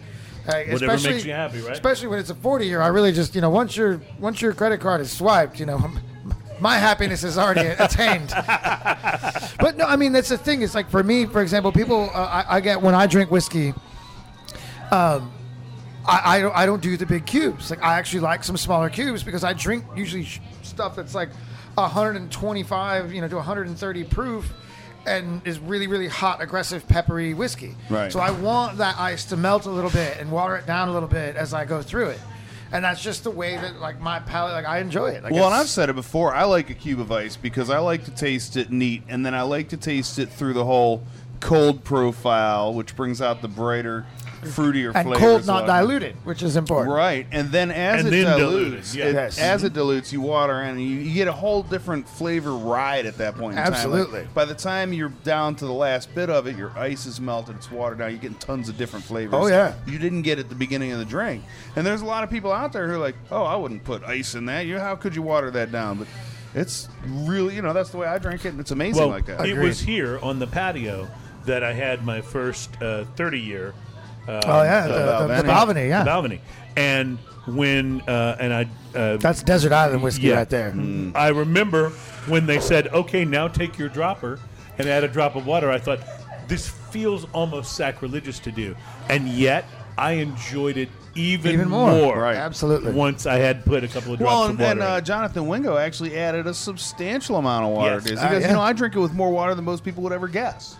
Like, Whatever especially- makes you happy, right? Especially when it's a 40 year. I really just, you know, once your once your credit card is swiped, you know, my happiness is already attained. but no, I mean that's the thing. It's like for me, for example, people uh, I, I get when I drink whiskey. Um, I, I don't I don't do the big cubes. Like I actually like some smaller cubes because I drink usually sh- stuff that's like 125, you know, to 130 proof. And is really, really hot, aggressive, peppery whiskey. Right. So I want that ice to melt a little bit and water it down a little bit as I go through it, and that's just the way that like my palate, like I enjoy it. Like Well, and I've said it before. I like a cube of ice because I like to taste it neat, and then I like to taste it through the whole cold profile, which brings out the brighter, fruitier and flavors. cold, not lot. diluted, which is important. Right, and then as And it then dilutes, diluted, yeah. it- Yes. as it dilutes, you water in, and you, you get a whole different flavor ride at that point. In Time. Like, Absolutely. by the time you're down to the last bit of it, your ice is melted, it's watered down. You're getting tons of different flavors. Oh, yeah. you didn't get at the beginning of the drink. And there's a lot of people out there who are like, "Oh, I wouldn't put ice in that. You, how could you water that down?" But it's really, you know, that's the way I drink it, and it's amazing well, like that. it Agreed. was here on the patio that I had my first uh, 30 year oh yeah, the, the, the, Balvenie. Balvenie, yeah. Balvenie. And when uh, and I uh, That's desert island whiskey Yeah. right there. I remember when they said, "Okay, now take your dropper and add a drop of water." I thought this feels almost sacrilegious to do, and yet I enjoyed it even, Even more. Right. Absolutely. Once I had put a couple of drops Well, of and, water. and uh, Jonathan Wingo actually added a substantial amount of water Yes. to this Uh, because yeah. you know I drink it with more water than most people would ever guess,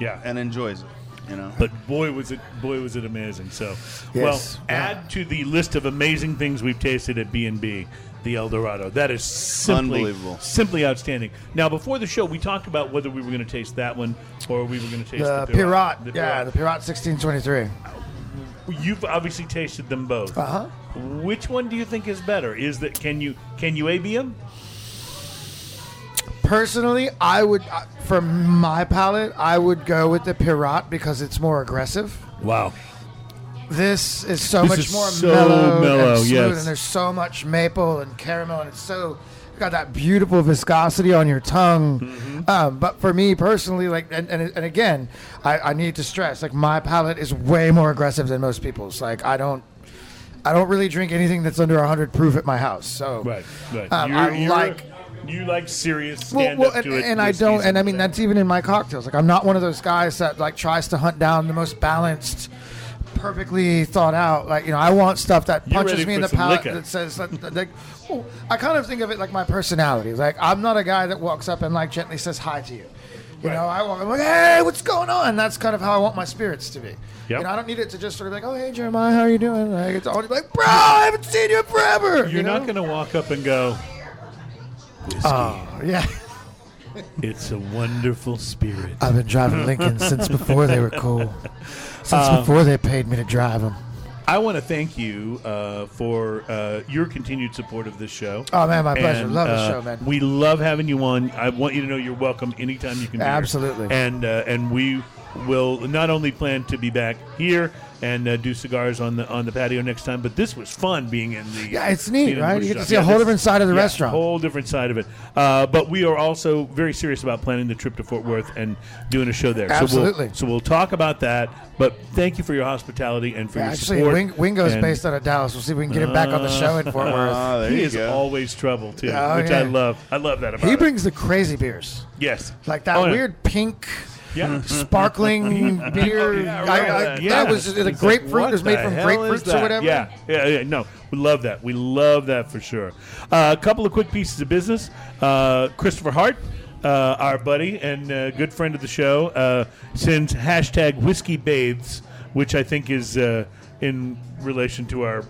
yeah, and enjoys it. You know, but boy was it boy was it amazing. So, Yes. well, Yeah. add to the list of amazing things we've tasted at B and B. The El Dorado. That is simply Unbelievable. simply outstanding. Now, before the show, we talked about whether we were going to taste that one or we were going to taste The the, Pyrat, The yeah, the Pyrat 1623. You've obviously tasted them both. Uh huh. Which one do you think is better? Is that can you can you AB them? Personally, I would, uh, for my palate, I would go with the Pyrat because it's more aggressive. Wow. This is so This much is more so mellow, mellow, and smooth, yes. and there's so much maple and caramel, and it's so got that beautiful viscosity on your tongue. Um, but for me personally, like, and, and, and again, I, I need to stress, like, my palate is way more aggressive than most people's. Like, I don't, I don't really drink anything that's under 100 proof at my house. So Right. Right. Um, You're- I you're- like- you like serious stand well, up and, to it. and I don't, and I mean that's even in my cocktails. Like I'm not one of those guys that like tries to hunt down the most balanced, perfectly thought out. Like you know, I want stuff that You're punches me in the palate liquor. that says like. well, I kind of think of it like my personality. Like I'm not a guy that walks up and like gently says hi to you. You Right. know, I walk. I'm like, hey, what's going on? That's kind of how I want my spirits to be. Yep. You know, I don't need it to just sort of like, oh, hey, Jeremiah, how are you doing? Like, it's always like, bro, I haven't seen you in forever. You're you know? not going to walk up and go. Whiskey. Oh, yeah. it's a wonderful spirit. I've been driving Lincoln since before they were cool. Since Uh, before they paid me to drive them. I want to thank you uh, for uh, your continued support of this show. Oh man, my pleasure. And, Love the uh, show, man. We love having you on. I want you to know you're welcome anytime you can. Be here. Absolutely. And uh, and we will not only plan to be back here and uh, do cigars on the on the patio next time, but this was fun being in the. Yeah, it's neat, being in the right? You get to shop. see a whole different side of the yeah, restaurant. whole different side of it. Uh, but we are also very serious about planning the trip to Fort Worth and doing a show there. So Absolutely. we'll, so we'll talk about that. But thank you for your hospitality and for Yeah, your actually, support. Wing, Wingo's And- based out of Dallas. We'll see if we can get him back on the show in Fort Worth. Ah, there he is go. always trouble too, Oh, which I love. I love that about it. He him. brings the crazy beers, yes, like that Oh, yeah. weird pink Yeah, sparkling beer. Yeah, right. I- Yeah. That was the like, grapefruit. what was made from grapefruits or whatever. Yeah, yeah, yeah. No, we love that. We love that for sure. Uh, a couple of quick pieces of business. Uh, Christopher Hart, uh, our buddy and uh, good friend of the show, uh, sends hashtag whiskey bathes, which I think is uh, in relation to our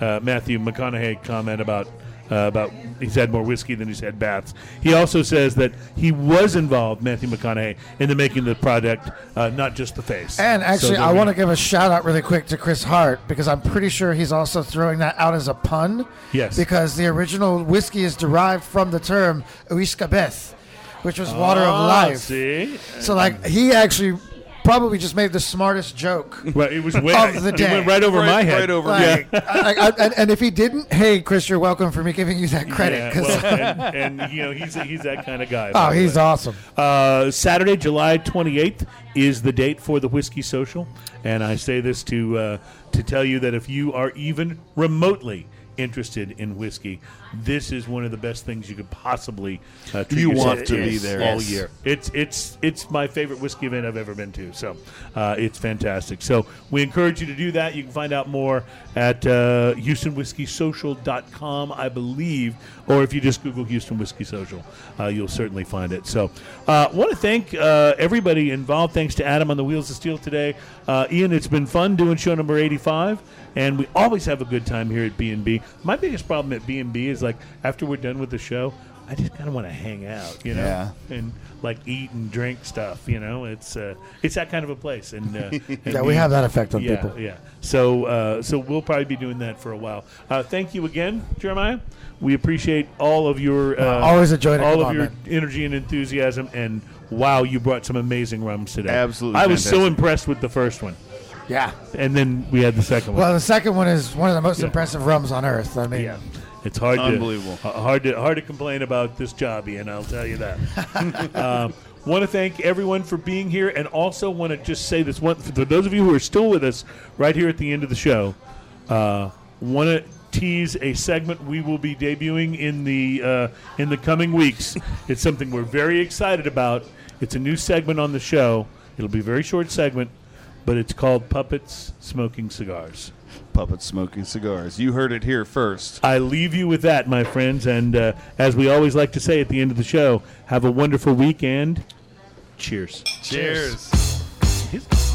uh, Matthew McConaughey comment about. Uh, about he's had more whiskey than he's had baths. He also says that he was involved, Matthew McConaughey, in the making of the product, uh, not just the face. And actually, there I want to give a shout out really quick to Chris Hart because I'm pretty sure he's also throwing that out as a pun. Yes. Because the original whiskey is derived from the term uisge beatha, which was water of Ah, life. See, So, like, he actually probably just made the smartest joke. Well, it was way, Of the it day. went right over Right- my head. right over Like, I, I, and, and if he didn't, hey, Chris, you're welcome for me giving you that credit. Yeah, 'cause- well, and, and, you know he's he's that kind of guy. oh, he's way. awesome. Uh, Saturday, July 28th is the date for the Whiskey Social, and I say this to uh, to tell you that if you are even remotely interested in whiskey, this is one of the best things you could possibly uh, treat You yourself want to be there. all Yes. year. It's it's it's my favorite whiskey event I've ever been to, so uh, it's fantastic. So we encourage you to do that. You can find out more at uh, HoustonWhiskeySocial.com, I believe, or if you just Google Houston Whiskey Social, uh, you'll certainly find it. So I uh, want to thank uh, everybody involved. Thanks to Adam on the Wheels of Steel today. Uh, Ian, it's been fun doing show number 85, and we always have a good time here at B&B. My biggest problem at B&B is like after we're done with the show, I just kind of want to hang out, you know, Yeah. and like eat and drink stuff. You know, it's uh, it's that kind of a place. And, uh, and Yeah, we have that effect on yeah, people. Yeah. So uh, so we'll probably be doing that for a while. Uh, thank you again, Jeremiah. We appreciate all of your uh, Always a joy to all of on, your man. energy and enthusiasm. And wow, you brought some amazing rums today. Absolutely I was so impressed with the first one, Yeah. and then we had the second one. Well, the second one is one of the most Yeah. impressive rums on earth. I mean, Yeah. It's hard Unbelievable. to uh, hard to hard to complain about this job, Ian. I'll tell you that. um, Want to thank everyone for being here, and also want to just say this one for those of you who are still with us right here at the end of the show. Uh, want to tease a segment we will be debuting in the uh, in the coming weeks. it's something we're very excited about. It's a new segment on the show. It'll be a very short segment, but it's called Puppets Smoking Cigars. Puppets smoking cigars. You heard it here first. I leave you with that, my friends. And uh, as we always like to say at the end of the show, have a wonderful week and cheers. Cheers. He's-